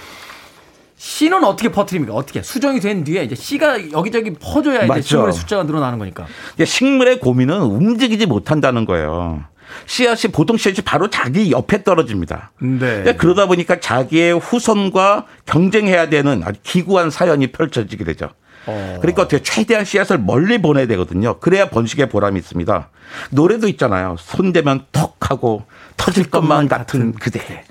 씨는 어떻게 퍼뜨립니까? 어떻게 수정이 된 뒤에 이제 씨가 여기저기 퍼져야 이제 맞죠. 식물의 숫자가 늘어나는 거니까. 이제 식물의 고민은 움직이지 못한다는 거예요. 씨앗이 보통 씨앗이 바로 자기 옆에 떨어집니다. 네. 예, 그러다 보니까 자기의 후손과 경쟁해야 되는 아주 기구한 사연이 펼쳐지게 되죠. 어. 그러니까 어떻게 최대한 씨앗을 멀리 보내야 되거든요. 그래야 번식의 보람이 있습니다. 노래도 있잖아요. 손대면 턱 하고 터질 것만 같은 그대.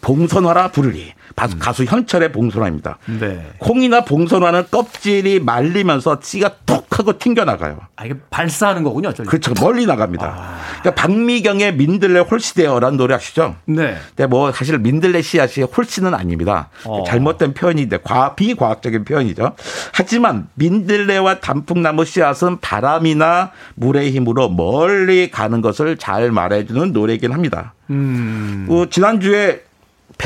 봉선화라 부르리. 바- 가수 현철의 봉선화입니다. 네. 콩이나 봉선화는 껍질이 말리면서 씨가 톡 하고 튕겨나가요. 아 이게 발사하는 거군요. 저기. 그렇죠. 멀리 나갑니다. 그러니까 박미경의 민들레 홀씨되어라는 노래 아시죠? 네. 근데 뭐 사실 민들레 씨앗이 홀씨는 아닙니다. 어. 잘못된 표현인데 과 비과학적인 표현이죠. 하지만 민들레와 단풍나무 씨앗은 바람이나 물의 힘으로 멀리 가는 것을 잘 말해주는 노래이긴 합니다. 음. 그 지난주에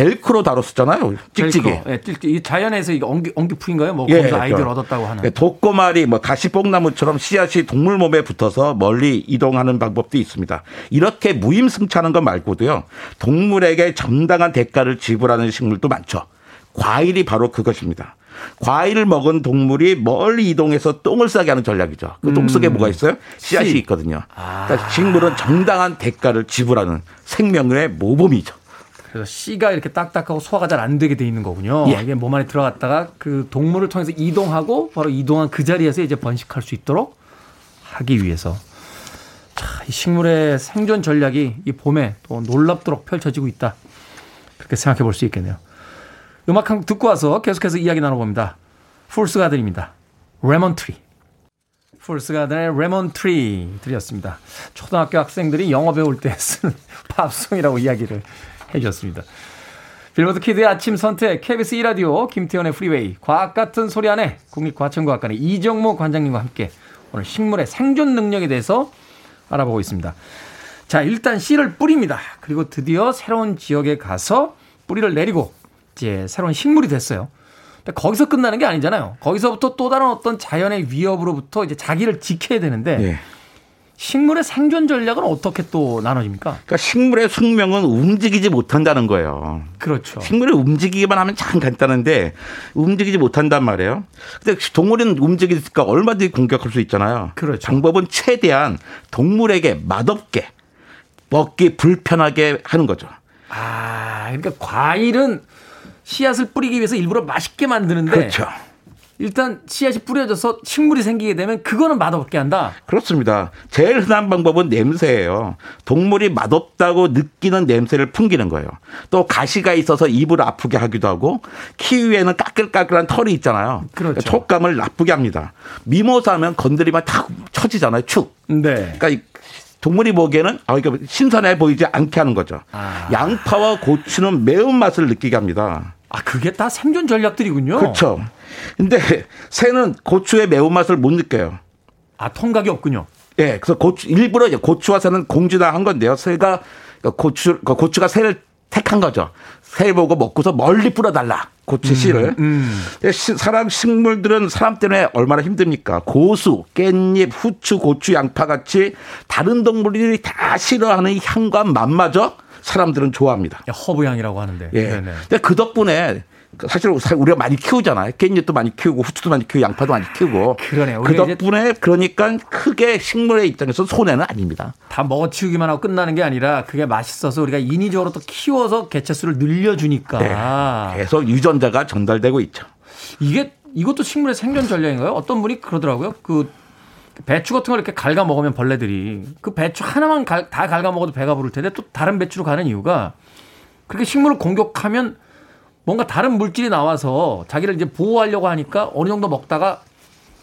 벨크로 다뤘었잖아요. 찍찍이. 벨크로. 예, 찍찍이. 이 자연에서 이게 엉기 엉기풀인가요? 뭐 예, 거기서 아이디어를 그- 얻었다고 하는. 예, 독고말이 뭐 가시뽕나무처럼 씨앗이 동물 몸에 붙어서 멀리 이동하는 방법도 있습니다. 이렇게 무임승차하는 것 말고도요. 동물에게 정당한 대가를 지불하는 식물도 많죠. 과일이 바로 그것입니다. 과일을 먹은 동물이 멀리 이동해서 똥을 싸게 하는 전략이죠. 그 똥 속에 뭐가 있어요? 씨앗이 음. 씨. 있거든요. 그러니까 식물은 정당한 대가를 지불하는 생명의 모범이죠. 그래서 씨가 이렇게 딱딱하고 소화가 잘 안 되게 돼 있는 거군요. 예. 이게 몸 안에 들어갔다가 그 동물을 통해서 이동하고 바로 이동한 그 자리에서 이제 번식할 수 있도록 하기 위해서 자, 이 식물의 생존 전략이 이 봄에 또 놀랍도록 펼쳐지고 있다. 그렇게 생각해 볼 수 있겠네요. 음악 한 곡 듣고 와서 계속해서 이야기 나눠봅니다. Fool's Garden입니다. Lemon Tree. Fool's Garden의 Lemon Tree 들렸습니다. 초등학교 학생들이 영어 배울 때 쓰는 팝송이라고 이야기를 해 주셨습니다. Billboard kid의 아침 선택 KBS 2라디오 김태훈의 프리웨이 과학 같은 소리 안에 국립과천과학관의 이정모 관장님과 함께 오늘 식물의 생존 능력에 대해서 알아보고 있습니다. 자, 일단 씨를 뿌립니다. 그리고 드디어 새로운 지역에 가서 뿌리를 내리고 이제 새로운 식물이 됐어요. 근데 거기서 끝나는 게 아니잖아요. 거기서부터 또 다른 어떤 자연의 위협으로부터 이제 자기를 지켜야 되는데 예. 식물의 생존 전략은 어떻게 또 나눠집니까? 그러니까 식물의 숙명은 움직이지 못한다는 거예요. 그렇죠. 식물이 움직이기만 하면 참 간단한데 움직이지 못한단 말이에요. 근데 동물은 움직이니까 얼마든지 공격할 수 있잖아요. 그렇죠. 방법은 최대한 동물에게 맛없게 먹기 불편하게 하는 거죠. 아, 그러니까 과일은 씨앗을 뿌리기 위해서 일부러 맛있게 만드는데 그렇죠. 일단 씨앗이 뿌려져서 식물이 생기게 되면 그거는 맛없게 한다. 그렇습니다. 제일 흔한 방법은 냄새예요. 동물이 맛없다고 느끼는 냄새를 풍기는 거예요. 또 가시가 있어서 입을 아프게 하기도 하고 키위에는 까끌까끌한 털이 있잖아요. 그렇죠. 촉감을 나쁘게 합니다. 미모사면 건드리면 다 처지잖아요. 축. 네. 그러니까 이 동물이 보기에는 아 이거 신선해 보이지 않게 하는 거죠. 아. 양파와 고추는 매운맛을 느끼게 합니다. 아, 그게 다 생존 전략들이군요. 그렇죠. 근데 새는 고추의 매운맛을 못 느껴요. 아, 통각이 없군요. 예, 그래서 고추 일부러 이제 고추와 새는 공진화한 건데요. 새가 고추 그 고추가 새를 택한 거죠. 새 보고 먹고서 멀리 뿌려달라 고추 씨를. 예, 시- 사람 식물들은 사람 때문에 얼마나 힘듭니까? 고수, 깻잎, 후추, 고추, 양파 같이 다른 동물들이 다 싫어하는 이 향과 맛마저 사람들은 좋아합니다. 허브향이라고 하는데. 예. 네네. 근데 그 덕분에 사실 우리가 많이 키우잖아요. 깻잎도 많이 키우고 후추도 많이 키우고 양파도 많이 키우고. 그러네요. 그 덕분에 그러니까 크게 식물의 입장에서 손해는 아닙니다. 다 먹어치우기만 하고 끝나는 게 아니라 그게 맛있어서 우리가 인위적으로 또 키워서 개체수를 늘려주니까. 네. 계속 유전자가 전달되고 있죠. 이게 이것도 식물의 생존 전략인가요? 어떤 분이 그러더라고요. 그 배추 같은 걸 이렇게 갉아 먹으면 벌레들이 그 배추 하나만 갈- 다 갉아 먹어도 배가 부를 텐데 또 다른 배추로 가는 이유가 그렇게 식물을 공격하면 뭔가 다른 물질이 나와서 자기를 이제 보호하려고 하니까 어느 정도 먹다가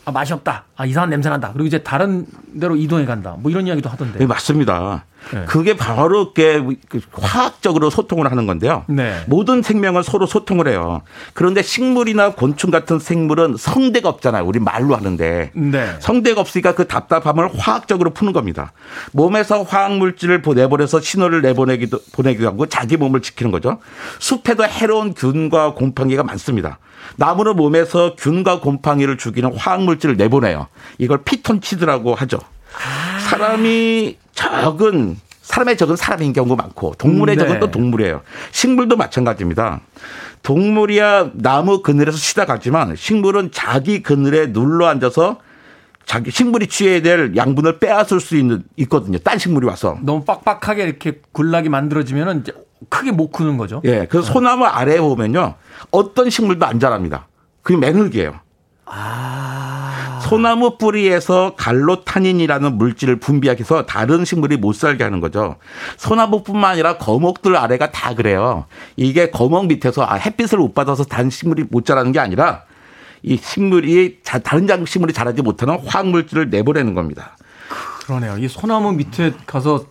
아, 맛이 없다. 아, 이상한 냄새 난다. 그리고 이제 다른 데로 이동해 간다. 뭐 이런 이야기도 하던데. 네, 맞습니다. 네. 그게 바로 게 화학적으로 소통을 하는 건데요. 네. 모든 생명은 서로 소통을 해요. 그런데 식물이나 곤충 같은 생물은 성대가 없잖아요. 우리 말로 하는데. 네. 성대가 없으니까 그 답답함을 화학적으로 푸는 겁니다. 몸에서 화학 물질을 보- 내보내서 신호를 내보내기도 보내기도 하고 자기 몸을 지키는 거죠. 숲에도 해로운 균과 곰팡이가 많습니다. 나무는 몸에서 균과 곰팡이를 죽이는 화학 물질을 내보내요. 이걸 피톤치드라고 하죠. 사람이 적은 사람의 적은 사람인 경우 많고 동물의 음, 네. 적은 또 동물이에요. 식물도 마찬가지입니다. 동물이야 나무 그늘에서 쉬다 가지만 식물은 자기 그늘에 눌러 앉아서 자기 식물이 취해야 될 양분을 빼앗을 수 있는 있거든요. 딴 식물이 와서. 너무 빡빡하게 이렇게 군락이 만들어지면은 이제 크게 못 크는 거죠. 예. 그래서 소나무 아래에 보면요. 어떤 식물도 안 자랍니다. 그게 맹흙이에요. 소나무 뿌리에서 갈로타닌이라는 물질을 분비하기 위해서 다른 식물이 못 살게 하는 거죠. 소나무뿐만 아니라 거목들 아래가 다 그래요. 이게 거목 밑에서 아, 햇빛을 못 받아서 다른 식물이 못 자라는 게 아니라 이 식물이 자- 다른 장 식물이 자라지 못하는 화학 물질을 내보내는 겁니다. 그러네요. 이 소나무 밑에 가서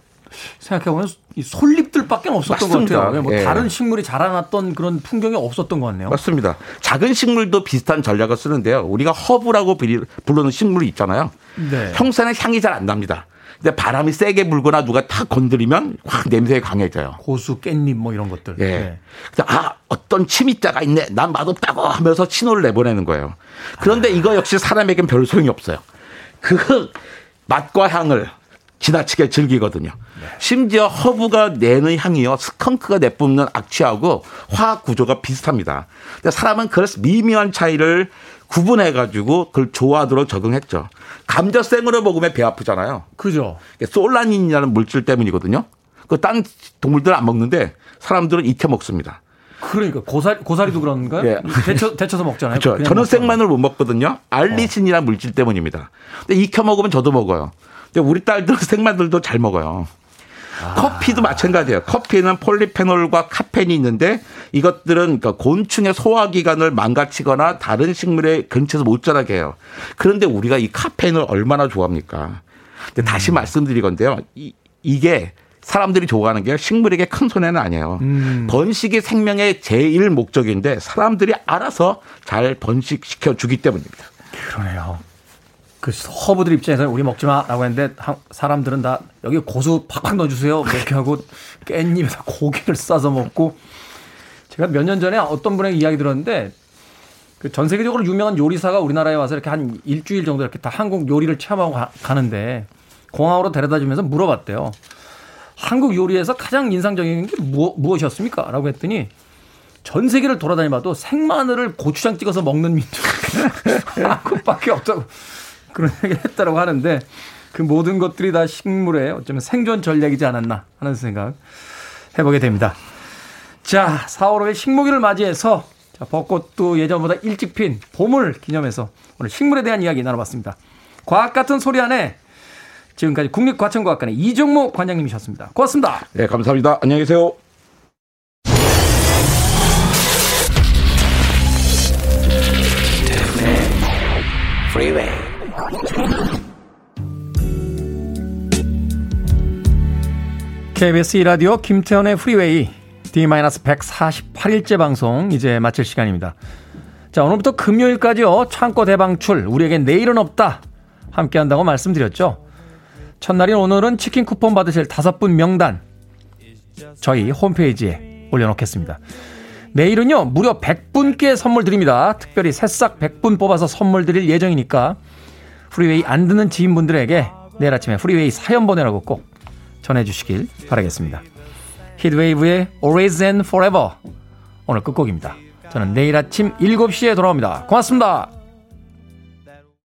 생각해보면 이 솔잎들밖에 없었던 맞습니다. 것 같아요. 뭐 예. 다른 식물이 자라났던 그런 풍경이 없었던 것 같네요. 맞습니다. 작은 식물도 비슷한 전략을 쓰는데요. 우리가 허브라고 부르는 식물이 있잖아요. 네. 평소에는 향이 잘 안 납니다. 근데 바람이 세게 불거나 누가 탁 건드리면 확 냄새가 강해져요. 고수, 깻잎 뭐 이런 것들. 예. 네. 그래서 아 어떤 침입자가 있네. 난 맛없다고 하면서 신호를 내보내는 거예요. 그런데 이거 역시 사람에겐 별 소용이 없어요. 그 맛과 향을 지나치게 즐기거든요. 심지어 허브가 내는 향이요. 스컹크가 내뿜는 악취하고 화학 구조가 비슷합니다. 근데 사람은 그 미묘한 차이를 구분해 가지고 그걸 좋아하도록 적응했죠. 감자 생으로 먹으면 배 아프잖아요. 그죠. 솔라닌이라는 물질 때문이거든요. 그 딴 동물들은 안 먹는데 사람들은 익혀 먹습니다. 그러니까 고사리, 고사리도 그런가요? 예. 데쳐, 데쳐서 먹잖아요. 그렇죠. 저는. 생마늘 못 먹거든요. 알리신이라는 물질 때문입니다. 근데 익혀 먹으면 저도 먹어요. 우리 딸들 생마늘도 잘 먹어요. 커피도 마찬가지예요. 커피는 폴리페놀과 카페인이 있는데 이것들은 그러니까 곤충의 소화 기관을 망가치거나 다른 식물의 근처에서 못 자라게 해요. 그런데 우리가 이 카페인을 얼마나 좋아합니까? 근데 다시 음. 말씀드리건데요. 이, 이게 사람들이 좋아하는 게 식물에게 큰 손해는 아니에요. 음. 번식이 생명의 제일 목적인데 사람들이 알아서 잘 번식시켜 주기 때문입니다. 그러네요. 그 허브들 입장에서는 우리 먹지 마라고 했는데 한- 사람들은 다 여기 고수 팍팍 넣어주세요. 뭐 이렇게 하고 깻잎에다 고기를 싸서 먹고 제가 몇 년 전에 어떤 분에게 이야기 들었는데 그 전 세계적으로 유명한 요리사가 우리나라에 와서 이렇게 한 일주일 정도 이렇게 다 한국 요리를 체험하고 가, 가는데 공항으로 데려다 주면서 물어봤대요. 한국 요리에서 가장 인상적인 게 무엇, 무엇이었습니까? 라고 했더니 전 세계를 돌아다니 봐도 생마늘을 고추장 찍어서 먹는 민족 한국밖에 없다고 그런 얘기를 했다고 하는데 그 모든 것들이 다 식물의 어쩌면 생존 전략이지 않았나 하는 생각 해보게 됩니다. 자, 4월 5일 식목일을 맞이해서 자, 벚꽃도 예전보다 일찍 핀 봄을 기념해서 오늘 식물에 대한 이야기 나눠봤습니다. 과학 같은 소리 안에 지금까지 국립과천과학관의 이종모 관장님이셨습니다. 고맙습니다. 네, 감사합니다. 안녕히 계세요. KBS 2라디오 김태훈의 프리웨이 D-148일째 방송 이제 마칠 시간입니다. 자, 오늘부터 금요일까지요. 창고 대방출. 우리에겐 내일은 없다. 함께 한다고 말씀드렸죠. 첫날인 오늘은 치킨 쿠폰 받으실 다섯 분 명단 저희 홈페이지에 올려놓겠습니다. 내일은요, 무려 100분께 선물 드립니다. 특별히 새싹 100분 뽑아서 선물 드릴 예정이니까 프리웨이 안 듣는 지인분들에게 내일 아침에 프리웨이 사연 보내라고 꼭 전해주시길 바라겠습니다. 히드웨이브의 Always and Forever 오늘 끝곡입니다. 저는 내일 아침 7시에 돌아옵니다. 고맙습니다.